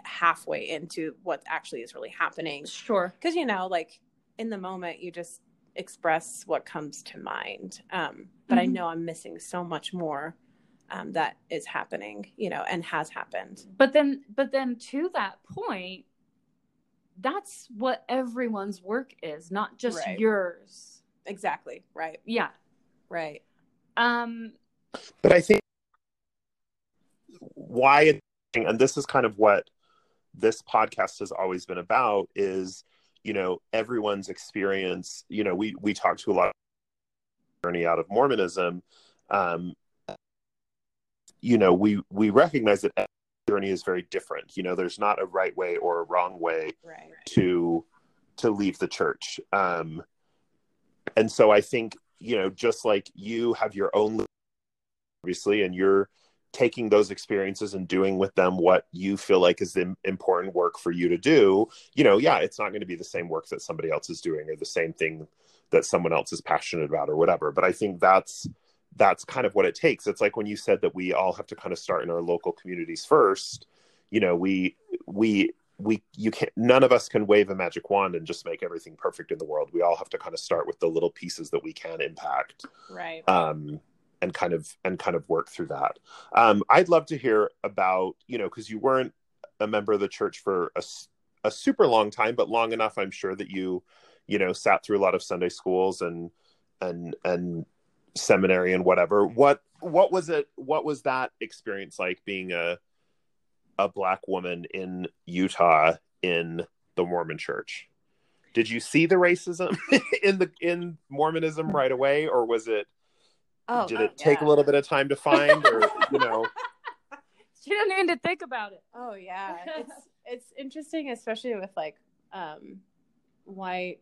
halfway into what actually is really happening Sure. because you know like in the moment you just express what comes to mind um, but i Mhm. know i'm missing so much more um, that is happening you know and has happened But then, but then to that point, that's what everyone's work is, not just Right. yours. exactly right Yeah. right Um. but I think why and this is kind of what this podcast has always been about is you know everyone's experience you know we we talk to a lot of journey out of mormonism um you know we we recognize that every journey is very different. You know there's not a right way or a wrong way right. to to leave the church. Um and so i think you know just like you have your own obviously and you're taking those experiences and doing with them what you feel like is the important work for you to do you know yeah it's not going to be the same work that somebody else is doing or the same thing that someone else is passionate about or whatever. But i think that's that's kind of what it takes. It's like when you said that we all have to kind of start in our local communities first you know we we we you can't none of us can wave a magic wand and just make everything perfect in the world. We all have to kind of start with the little pieces that we can impact. Right. um and kind of and kind of work through that. Um i'd love to hear about you know because you weren't a member of the church for a, a super long time but long enough i'm sure that you you know sat through a lot of sunday schools and and and seminary and whatever. What what was it what was that experience like being a a black woman in utah in the mormon church? Did you see the racism in the in mormonism right away or was it oh, did it take a little bit of time to find or you know She didn't even to think about it. Oh yeah, it's it's interesting, especially with like um white,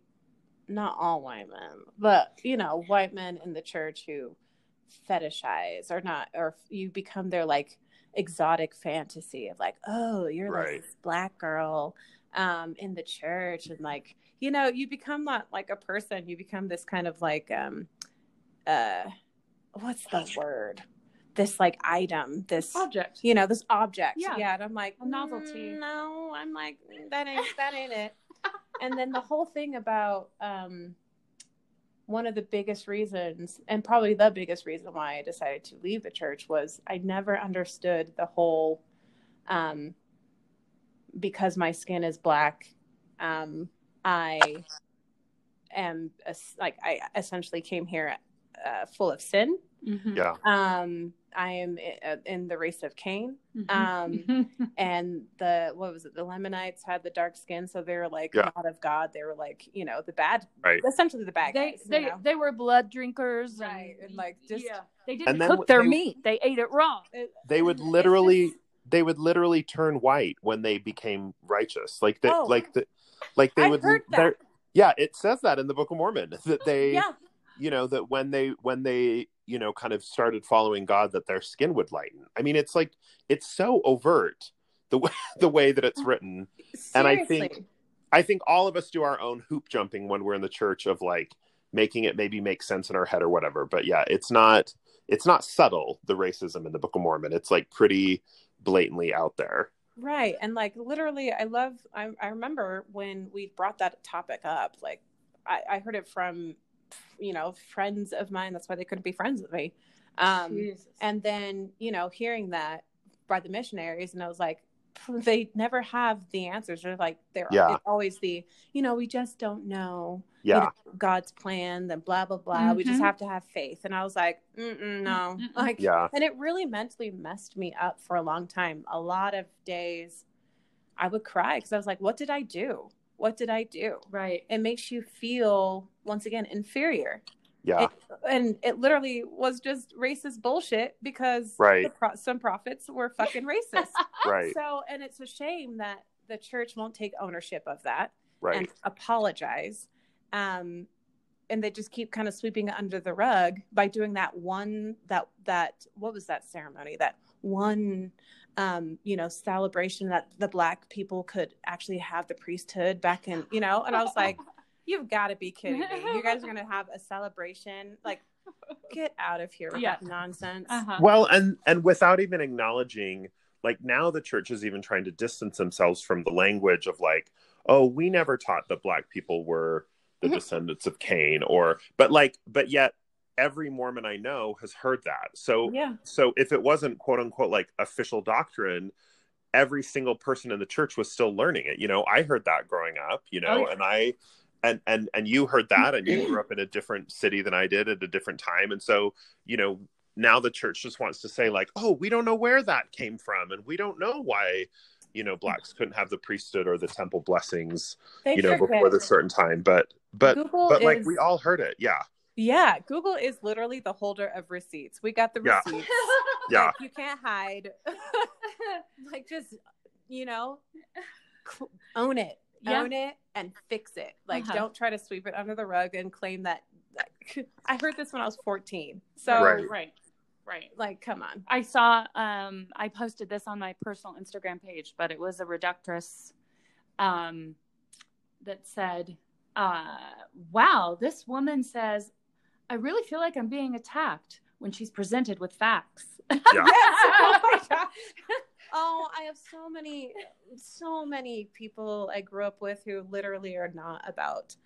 not all white men, but you know, white men in the church who fetishize or not, or you become their like exotic fantasy of like, oh, you're Right. this black girl um in the church, and like you know, you become not like a person, you become this kind of like um uh what's the word? This like item, this Object. you know this object Yeah. yeah, and i'm like A novelty. "Mm, no i'm like "Mm, that ain't that ain't it and then the whole thing about um one of the biggest reasons and probably the biggest reason why i decided to leave the church was i never understood the whole um because my skin is black um i am es- like i essentially came here uh, full of sin Mhm. yeah um i am i- in the race of cain Mhm. um and the what was it the Lamanites had the dark skin so they were like Yeah. not of god they were like you know the bad Right. essentially the bad they guys you they know? they were blood drinkers, Right, and, like, just- yeah. They didn't And then cook their they- meat; they ate it raw. They would literally they would literally turn white when they became righteous like the Oh. like the like they I would heard that. yeah it says that in the book of mormon that they yeah you know that when they when they you know kind of started following god that their skin would lighten. I mean it's like it's so overt the way the way that it's uh, written. And I think- i think all of us do our own hoop jumping when we're in the church of like making it maybe make sense in our head or whatever. But yeah it's not it's not subtle the racism in the book of mormon. It's like pretty blatantly out there. Right. And like literally i love i, I remember when we brought that topic up like I, I heard it from you know friends of mine. That's why they couldn't be friends with me. Um Jesus. and then you know hearing that by the missionaries and i was like they never have the answers. They're like they're Yeah. always the you know we just don't know. Yeah. you know, god's plan then blah blah blah. We just Mhm. have to have faith. And i was like Mm-mm, no. Mm-mm. like yeah. and it really mentally messed me up for a long time. A lot of days i would cry because i was like what did i do what did i do right. it makes you feel once again inferior yeah it, and it literally was just racist bullshit because Right. pro- some prophets were fucking racist. right So, and it's a shame that the church won't take ownership of that right and apologize. Um, and they just keep kind of sweeping it under the rug by doing that one that that what was that ceremony that one um you know celebration that the black people could actually have the priesthood back in you know? And i was like you've got to be kidding me. You guys are gonna have a celebration? Like get out of here with Yeah. that nonsense. Uh-huh. well and and without even acknowledging like now the church is even trying to distance themselves from the language of like oh we never taught that black people were the descendants of cain or but like but yet every mormon i know has heard that. So yeah. so if it wasn't quote unquote like official doctrine every single person in the church was still learning it. You know i heard that growing up you oh, know Oh, yeah. and i and and and you heard that and you grew up in a different city than i did at a different time. And so you know now the church just wants to say like oh we don't know where that came from and we don't know why you know blacks couldn't have the priesthood or the temple blessings you know before this certain time. But but Google but like is- we all heard it. Yeah yeah google is literally the holder of receipts we got the Yeah. receipts yeah Like, you can't hide like just you know own it Yeah. own it and fix it like Uh-huh. don't try to sweep it under the rug and claim that like, i heard this when i was 14 so Right. right. Right. like come on I saw um I posted this on my personal Instagram page, but it was a reductress um that said, uh, wow, this woman says, I really feel like I'm being attacked when she's presented with facts. Yeah. Yes! Oh oh, I have so many, so many people I grew up with who literally are not about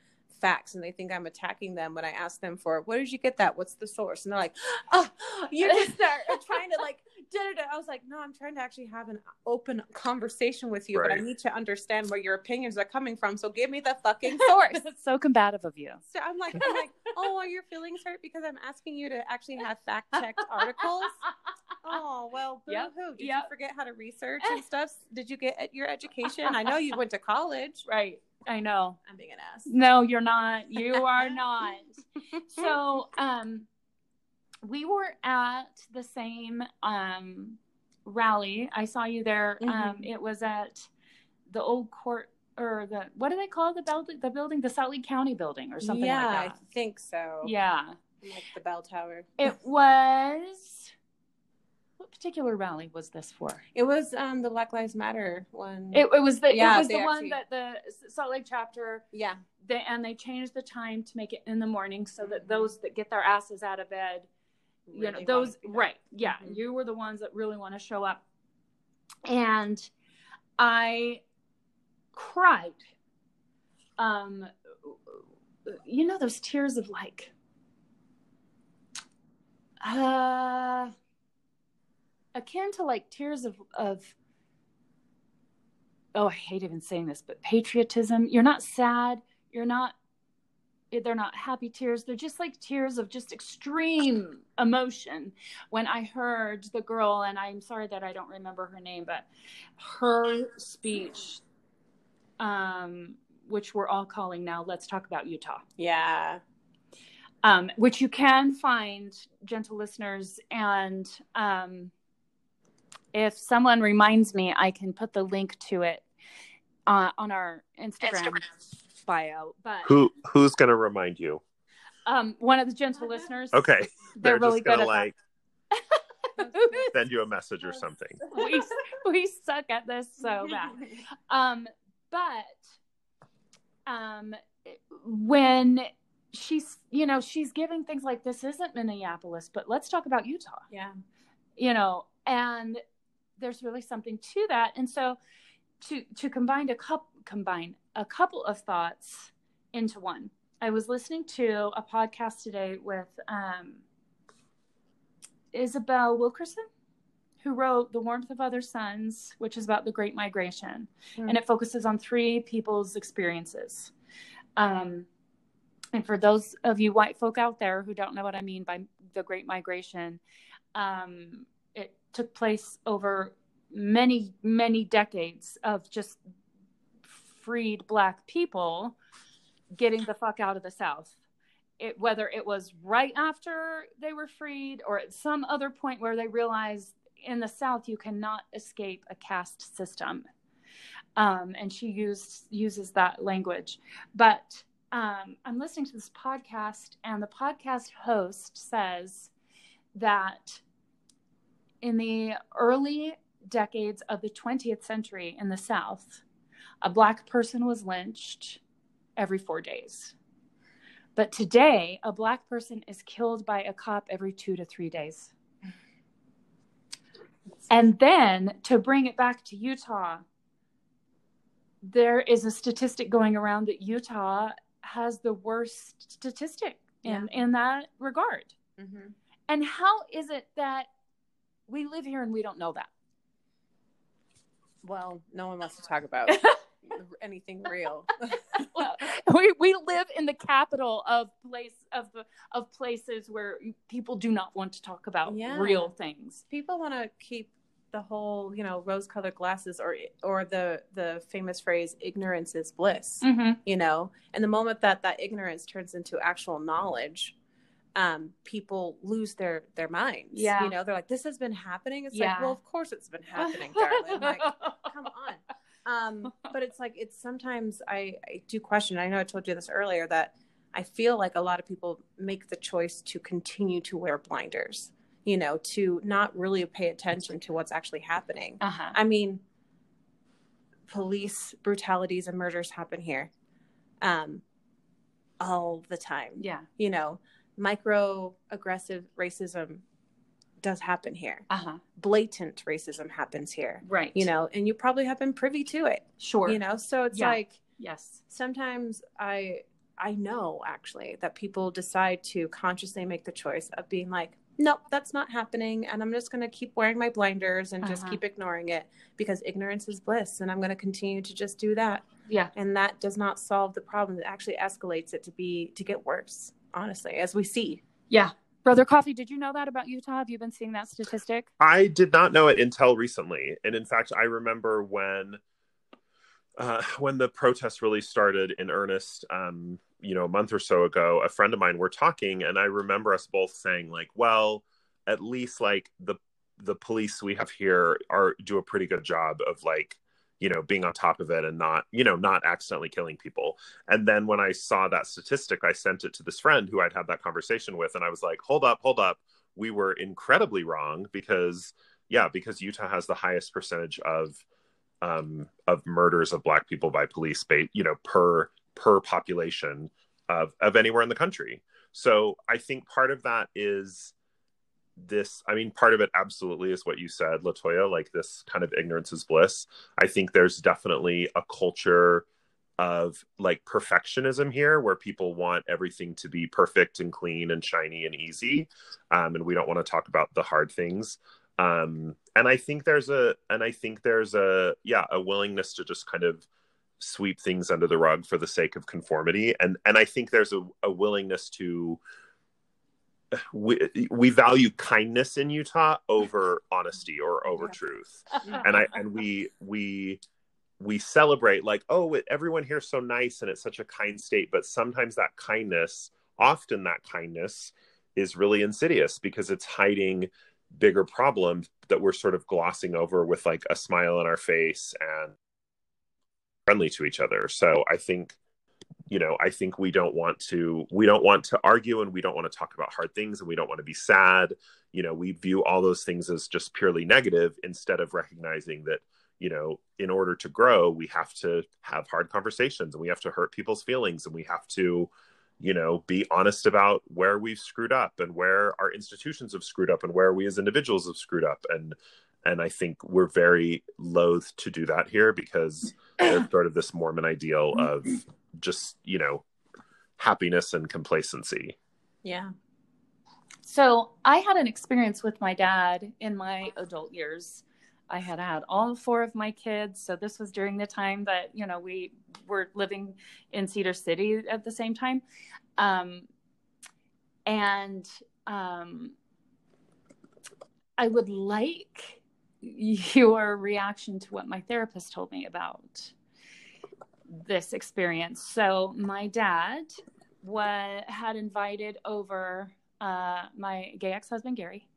facts and they think I'm attacking them when I ask them for where did you get that? What's the source? And they're like, oh, you just start trying to like, I was like, no, I'm trying to actually have an open conversation with you, but I need to understand where your opinions are coming from. So give me the fucking source. That's so combative of you. So I'm like, I'm like, oh, are your feelings hurt because I'm asking you to actually have fact checked articles? Oh well, boo Yep, hoo. Did yep. you forget how to research and stuff? Did you get your education? I know you went to college. Right. I know. I'm being an ass. No, you're not. You are not. so, um, we were at the same um rally. I saw you there. Um, Mhm. it was at the old court or the what do they call the building? The building, the Salt Lake County building, or something yeah, like that. Yeah, I think so. Yeah, like the bell tower. it was. What particular rally was this for? It was um the Black Lives Matter one. It, it was the Yeah, it was the one that the Salt Lake chapter yeah, they, and they changed the time to make it in the morning so that Mhm. those that get their asses out of bed you know those wanted to be. right yeah Mhm. you were the ones that really want to show up. And i cried um you know those tears of like uh akin to like tears of of oh i hate even saying this but patriotism. You're not sad. You're not they're not happy tears they're just like tears of just extreme emotion when i heard the girl and i'm sorry that i don't remember her name but her speech um which we're all calling now let's talk about utah yeah. um, which you can find, gentle listeners. And um, if someone reminds me, I can put the link to it uh, on our Instagram, bio. But Who who's gonna remind you? um, one of the gentle listeners, Okay, they're, really just good gonna at like that. send you a message or something. we we suck at this so bad. Um, but um, when she's you know she's giving things like this isn't Minneapolis, but let's talk about Utah. yeah. you know and there's really something to that and so to to combine a couple combine a couple of thoughts into one. I was listening to a podcast today with um isabel wilkerson who wrote the warmth of other suns which is about the great migration. Hmm. and it focuses on three people's experiences. Um and for those of you white folk out there who don't know what i mean by the great migration um, it took place over many many decades of just freed black people getting the fuck out of the south. It, whether it was right after they were freed or at some other point where they realized in the south you cannot escape a caste system. Um, and she used uses that language. But um, i'm listening to this podcast and the podcast host says that in the early decades of the 20th century in the South, a black person was lynched every four days. But today, a black person is killed by a cop every two to three days. And then to bring it back to Utah, there is a statistic going around that Utah has the worst statistic in, in that regard. Mhm. And how is it that we live here and we don't know that? Well, no one wants to talk about anything real. Well, we, we live in the capital of place of of places where people do not want to talk about Yeah. real things. People want to keep the whole, you know, rose-colored glasses, or or the the famous phrase "ignorance is bliss." Mm-hmm. you know and the moment that that ignorance turns into actual knowledge um people lose their their minds Yeah. you know they're like this has been happening it's Yeah. like well of course it's been happening darling like come on um but it's like it's sometimes I, I do question i know i told you this earlier that i feel like a lot of people make the choice to continue to wear blinders you know to not really pay attention to what's actually happening Uh-huh. I mean, police brutalities and murders happen here um, all the time. Yeah. You know, micro aggressive racism does happen here. Uh-huh. Blatant racism happens here. Right. You know, and you probably have been privy to it. Sure. You know, so it's Yeah. like Yes. sometimes I I know actually that people decide to consciously make the choice of being like, nope, that's not happening, and I'm just going to keep wearing my blinders and just Uh-huh. keep ignoring it because ignorance is bliss, and I'm going to continue to just do that, Yeah. and that does not solve the problem. It actually escalates it to be to get worse. Honestly, as we see. Yeah. Brother Coffee, did you know that about Utah? Have you been seeing that statistic? I did not know it until recently, and in fact, I remember when uh, when the protests really started in earnest. Um, you know, a month or so ago, a friend of mine were talking, and I remember us both saying, like, "Well, at least like the the police we have here are do a pretty good job of like." You know being on top of it and not you know not accidentally killing people. And then when i saw that statistic i sent it to this friend who i'd had that conversation with and i was like hold up hold up. We were incredibly wrong because yeah because utah has the highest percentage of um of murders of black people by police ba- you know per per population of of anywhere in the country. So i think part of that is this i mean part of it absolutely is what you said latoya like this kind of ignorance is bliss. I think there's definitely a culture of like perfectionism here where people want everything to be perfect and clean and shiny and easy um, and we don't want to talk about the hard things. Um, and i think there's a and i think there's a yeah a willingness to just kind of sweep things under the rug for the sake of conformity. And and i think there's a, a willingness to we, we value kindness in utah over honesty or over Yeah. truth. And i and we we we celebrate like oh everyone here's so nice and it's such a kind state but sometimes that kindness often that kindness is really insidious because it's hiding bigger problems that we're sort of glossing over with like a smile on our face and friendly to each other. So i think you know i think we don't want to we don't want to argue and we don't want to talk about hard things and we don't want to be sad. You know we view all those things as just purely negative instead of recognizing that you know in order to grow we have to have hard conversations and we have to hurt people's feelings and we have to you know be honest about where we've screwed up and where our institutions have screwed up and where we as individuals have screwed up. And and i think we're very loath to do that here because there's sort of this mormon ideal of just you know happiness and complacency Yeah. So I had an experience with my dad in my adult years. I had had all four of my kids. So this was during the time that, you know, we were living in Cedar City at the same time. Um, and um, I would like your reaction to what my therapist told me about this experience. So my dad had invited over uh, my gay ex-husband Gary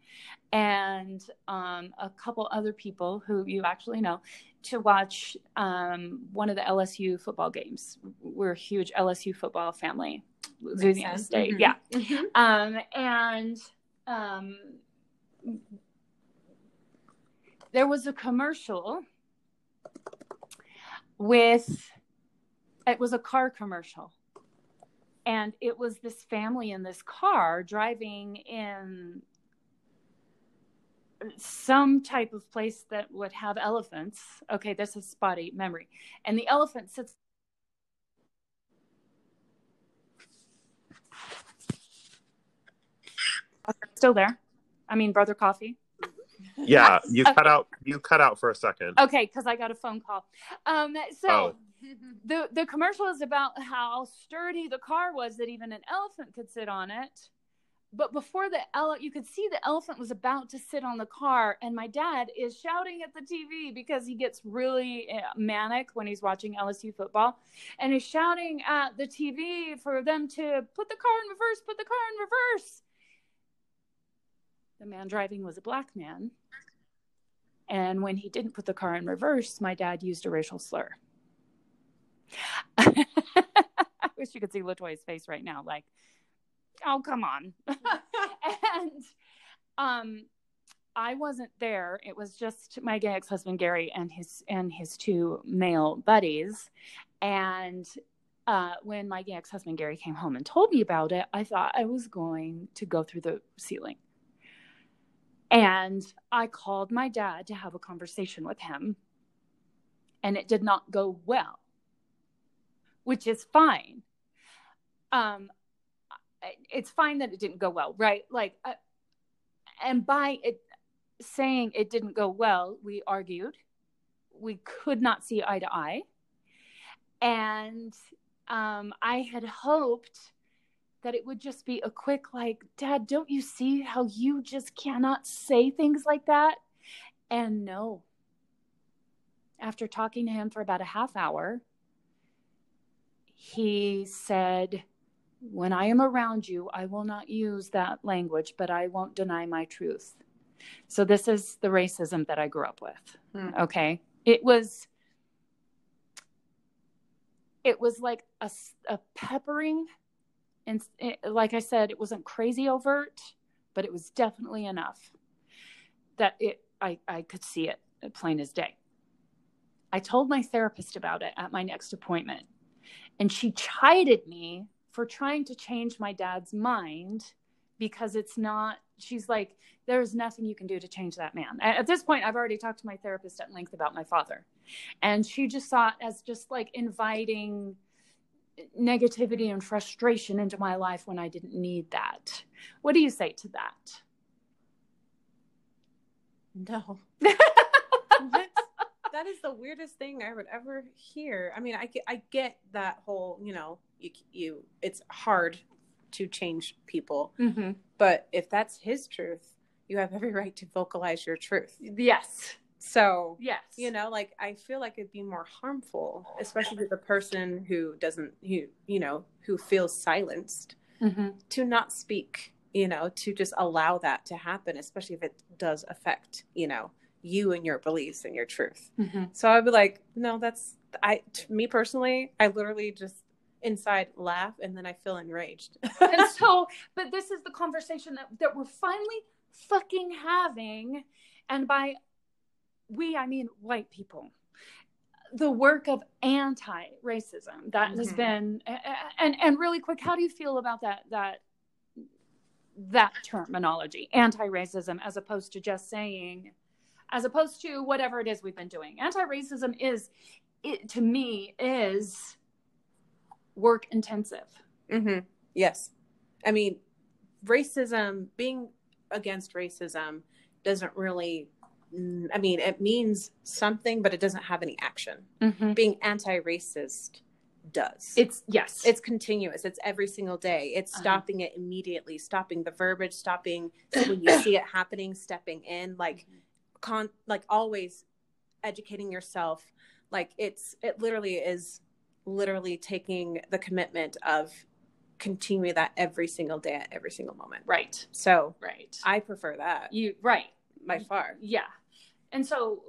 and um, a couple other people who you actually know to watch um, one of the LSU football games. We're a huge LSU football family, Louisiana. State. Mhm. Yeah. Mhm. Um, and um, there was a commercial with, it was a car commercial. And it was this family in this car driving in some type of place that would have elephants. Okay, this is spotty memory. And the elephant sits still there. I mean, brother coffee. Yeah you cut out you cut out for a second Okay, because I got a phone call. Um, so Oh. the the commercial is about how sturdy the car was that even an elephant could sit on it. But before the ele- you could see the elephant was about to sit on the car, and my dad is shouting at the TV because he gets really uh, manic when he's watching LSU football, and he's shouting at the TV for them to put the car in reverse, put the car in reverse. The man driving was a black man, and when he didn't put the car in reverse, my dad used a racial slur. I wish you could see Latoya's face right now, like, oh come on. and um I wasn't there. It was just my gay ex-husband Gary and his and his two male buddies. And uh, when my gay ex-husband Gary came home and told me about it, I thought I was going to go through the ceiling. And I called my dad to have a conversation with him, and it did not go well, which is fine. Um, it's fine that it didn't go well, right? Like, uh, and by it saying it didn't go well, we argued. We could not see eye to eye. And um, I had hoped that it would just be a quick, like, Dad, don't you see how you just cannot say things like that? And no. After talking to him for about a half hour, he said, When I am around you, I will not use that language, but I won't deny my truth. So, this is the racism that I grew up with. Hmm. Okay. It was it was like a, a peppering and it, like i said it wasn't crazy overt but it was definitely enough that it i, I could see it uh, plain as day. I told my therapist about it at my next appointment and she chided me for trying to change my dad's mind because it's not she's like there's nothing you can do to change that man. At this point i've already talked to my therapist at length about my father and she just saw it as just like inviting negativity and frustration into my life when i didn't need that what do you say to that no that is the weirdest thing i would ever hear i mean i get, I get that whole you know you, you it's hard to change people. Mm-hmm. But if that's his truth, you have every right to vocalize your truth. Yes. So, yes. You know, like I feel like it'd be more harmful, especially to the person who doesn't, who, you know, who feels silenced mm-hmm. to not speak, you know, to just allow that to happen, especially if it does affect, you know, you and your beliefs and your truth. Mm-hmm. So I'd be like, no, that's, I, me personally, I literally just inside laugh and then I feel enraged. and so, but this is the conversation that, that we're finally fucking having. And by we, I mean white people. The work of anti-racism that mm-hmm. has been, and and really quick, how do you feel about that that that terminology, anti-racism, as opposed to just saying, as opposed to whatever it is we've been doing? Anti-racism is, it to me is work intensive. Mm-hmm. Yes. I mean, racism, being against racism doesn't really, I mean, it means something, but it doesn't have any action. Mm-hmm. Being anti racist does. It's, yes. It's continuous. It's every single day. It's uh-huh. stopping it immediately, stopping the verbiage, stopping when you see it happening, stepping in, like, mm-hmm. con, like always educating yourself. Like, it's, it literally is literally taking the commitment of continuing that every single day at every single moment. Right. So right. I prefer that. You right. By far. Yeah. And so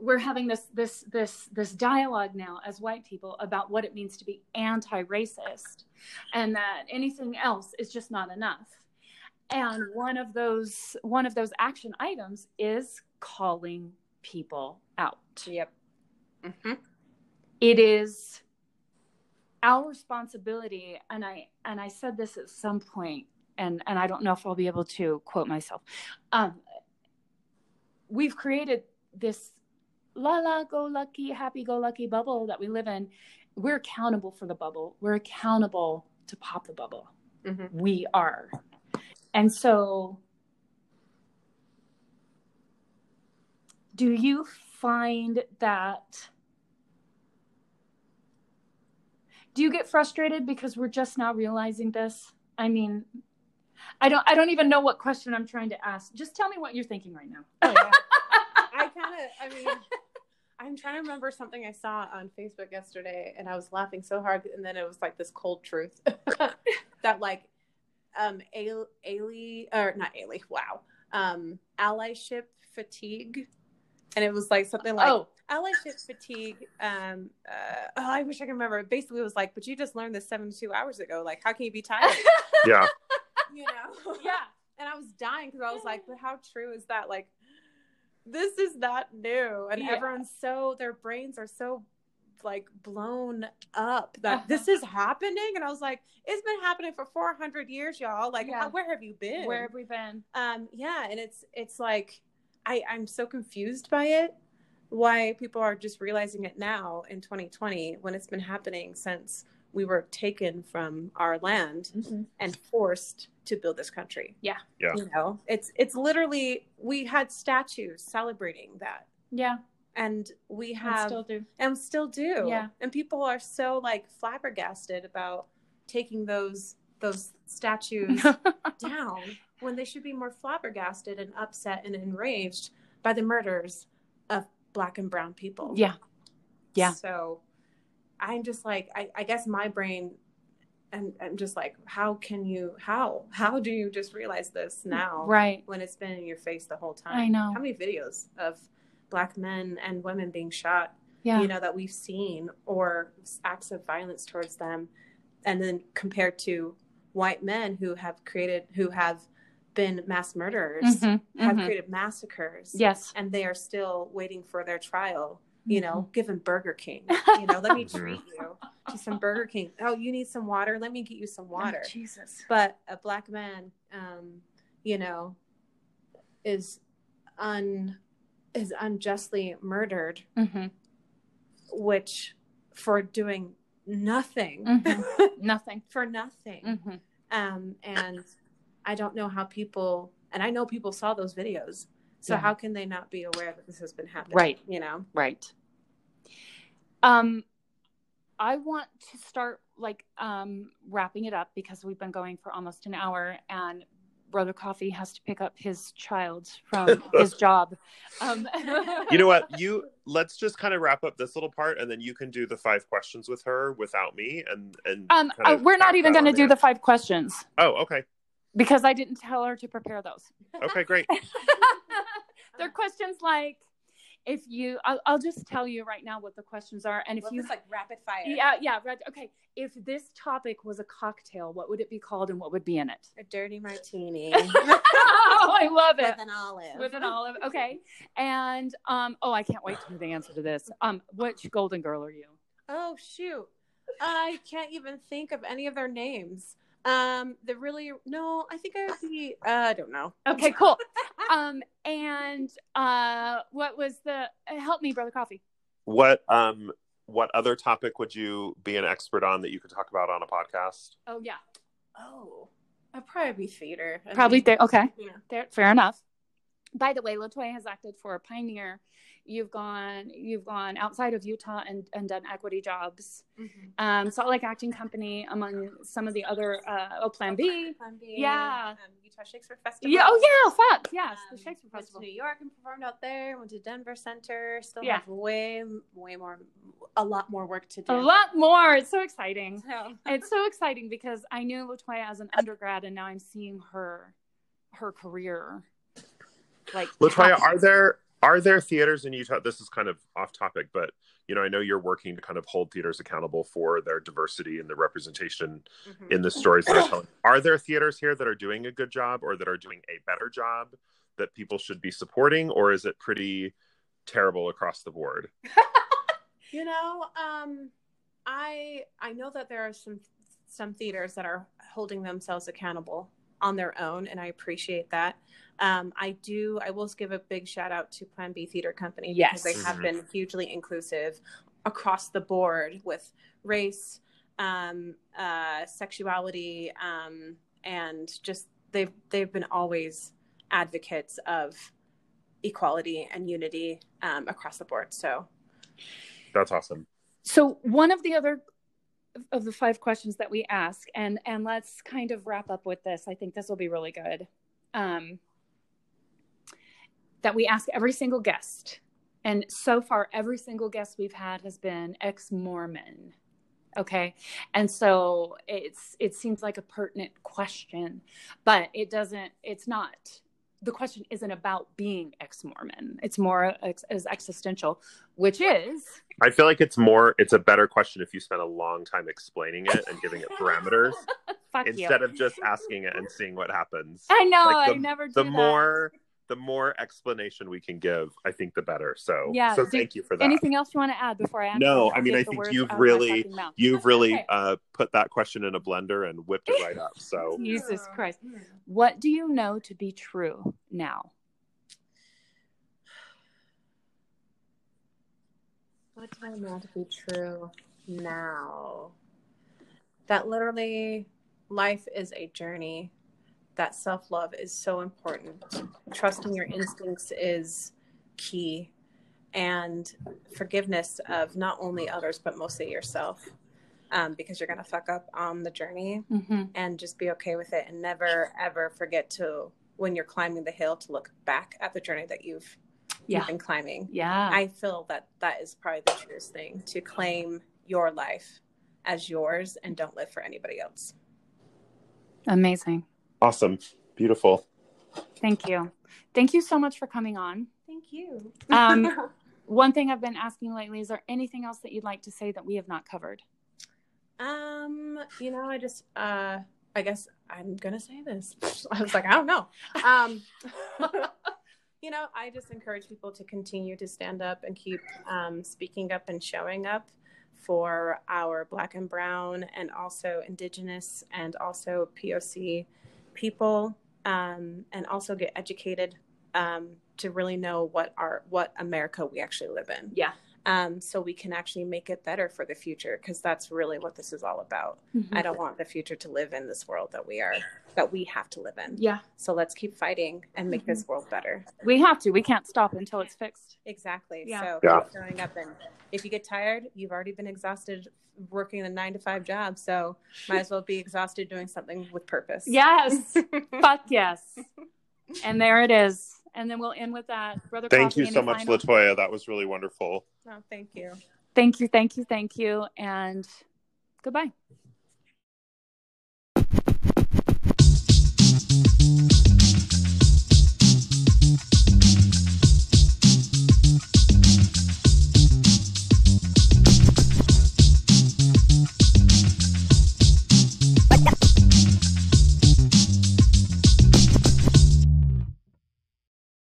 we're having this this this this dialogue now as white people about what it means to be anti-racist and that anything else is just not enough. And one of those one of those action items is calling people out. Yep. Mm-hmm. It is our responsibility and i and i said this at some point and and i don't know if i'll be able to quote myself um we've created this la la go lucky happy go lucky bubble that we live in we're accountable for the bubble we're accountable to pop the bubble mm-hmm. we are and so do you find that do you get frustrated because we're just now realizing this? I mean, I don't I don't even know what question I'm trying to ask. Just tell me what you're thinking right now. Oh, yeah. I kind of I mean I'm trying to remember something I saw on Facebook yesterday and I was laughing so hard and then it was like this cold truth that like um Ali or not Ali, wow. Um allyship fatigue and it was like something like oh allyship fatigue. Um, uh, oh, I wish I could remember. Basically, it was like, but you just learned this 72 hours ago. Like, how can you be tired? yeah. You know? Yeah. And I was dying because I was like, but how true is that? Like, this is not new. And yeah. everyone's so, their brains are so like blown up that this is happening and i was like it's been happening for 400 years y'all like Yeah. how, where have you been Where have we been? um yeah and it's it's like i i'm so confused by it why people are just realizing it now in 2020 when it's been happening since we were taken from our land mm-hmm. and forced to build this country Yeah. Yeah. you know it's it's literally we had statues celebrating that Yeah, and we I have still do. and still do. Yeah. And people are so like flabbergasted about taking those those statues down when they should be more flabbergasted and upset and enraged by the murders of black and brown people. yeah, Yeah. So I'm just like I, I guess my brain and I'm just like, how can you how? How do you just realize this now? right. When it's been in your face the whole time. I know. How many videos of black men and women being shot Yeah, you know that we've seen or acts of violence towards them and then compared to white men who have created who have been mass murderers Mhm, have mhm. created massacres Yes. and they are still waiting for their trial you know Mm-hmm. given burger king you know let me treat you to some burger king oh you need some water let me get you some water Oh, Jesus. but a black man um you know is un is unjustly murdered hmm which for doing nothing Mhm. Nothing. for nothing hmm um and i don't know how people and i know people saw those videos so Yeah. how can they not be aware that this has been happening Right. you know Right. Um, I want to start like um wrapping it up because we've been going for almost an hour and Brother Coffee has to pick up his child from his job. Um, You know what? You let's just kind of wrap up this little part, and then you can do the five questions with her without me, and and. Um, uh, we're not even going to do the five questions Oh, okay, because I didn't tell her to prepare those. okay, great. They're questions like if you, I'll, I'll just tell you right now what the questions are, and if Well, you, it's like rapid fire yeah, yeah. Okay, if this topic was a cocktail, what would it be called, and what would be in it? a dirty martini oh, I love it. with an olive With an olive. Okay, and um, oh, I can't wait to hear the answer to this. Um, which Golden Girl are you? oh shoot i can't even think of any of their names um the really no i think i would be uh, i don't know Okay, cool. um, and uh, what was the? Help me, Brother Coffee. What um what other topic would you be an expert on that you could talk about on a podcast? Oh yeah, oh i'd probably be theater I probably mean, there. Okay. yeah. There, fair enough. By the way, Latoya has acted for a pioneer. You've gone, you've gone outside of Utah and, and done equity jobs. Mhm. Um, Salt Lake Acting Company, among some of the other, uh, oh, Plan B. Plan B, Yeah. um, Utah Shakespeare Festival. Yeah. Oh yeah, fuck yes, the Um, Shakespeare went Festival. to New York and performed out there. Went to Denver Center. Still Yeah. have way, way more, a lot more work to do. A lot more. It's so exciting. So, It's so exciting because I knew Latoya as an undergrad, and now I'm seeing her, her career. Like Latoya, happen. are there are there theaters in Utah? This is kind of off topic, but you know, I know you're working to kind of hold theaters accountable for their diversity and the representation mhm. in the stories that are telling. Are there theaters here that are doing a good job or that are doing a better job that people should be supporting, or is it pretty terrible across the board? You know, um, I I know that there are some some theaters that are holding themselves accountable on their own, and I appreciate that. Um, I do. I will give a big shout out to Plan B Theater Company Yes. because they have Mhm. been hugely inclusive across the board with race, um, uh, sexuality, um, and just they've they've been always advocates of equality and unity um, across the board. So That's awesome. So one of the other of the five questions that we ask, and and let's kind of wrap up with this. I think this will be really good. Um, that we ask every single guest, and so far every single guest we've had has been ex-Mormon. Okay, and so it's it seems like a pertinent question, but it doesn't. It's not. The question isn't about being ex-Mormon. It's more ex- as existential, which is I feel like it's more it's a better question if you spend a long time explaining it and giving it parameters fuck you. instead of just asking it and seeing what happens. I know. Like, I never do the that. more the more explanation we can give, I think the better. So Yeah, so thank you for that. Anything else you want to add before I? No, I mean, I think you've out of my really- You've really Okay. uh, put that question in a blender and whipped it right up. So Jesus Christ. What do you know to be true now? What do I know to be true now? That literally life is a journey. That self love is so important. Trusting your instincts is key. And forgiveness of not only others, but mostly yourself. Um, because you're going to fuck up on the journey Mm-hmm. and just be okay with it and never, ever forget to, when you're climbing the hill, to look back at the journey that you've, Yeah. you've been climbing. Yeah. I feel that that is probably the truest thing to claim your life as yours and don't live for anybody else. Amazing. Awesome, beautiful. Thank you. Thank you so much for coming on. Thank you. Um, One thing I've been asking lately is there anything else that you'd like to say that we have not covered? um, you know, I just uh I guess I'm gonna say this. I was like, I don't know. Um you know, I just encourage people to continue to stand up and keep um, speaking up and showing up for our black and brown and also indigenous and also POC people um, and also get educated um, to really know what our what America we actually live in. Yeah. Um, so we can actually make it better for the future because that's really what this is all about. I don't want the future to live in this world that we are that we have to live in. Yeah, So let's keep fighting and make this world better. we have to. We can't stop until it's fixed. Exactly. Yeah. So Yeah. keep showing up and if you get tired, you've already been exhausted working a nine to five job. So might as well be exhausted doing something with purpose. Yes. Fuck yes. And there it is. And then we'll end with that. Brother Thank Coffee, you so much, final- Latoya. That was really wonderful. Oh, thank you. Thank you, thank you, thank you. And goodbye.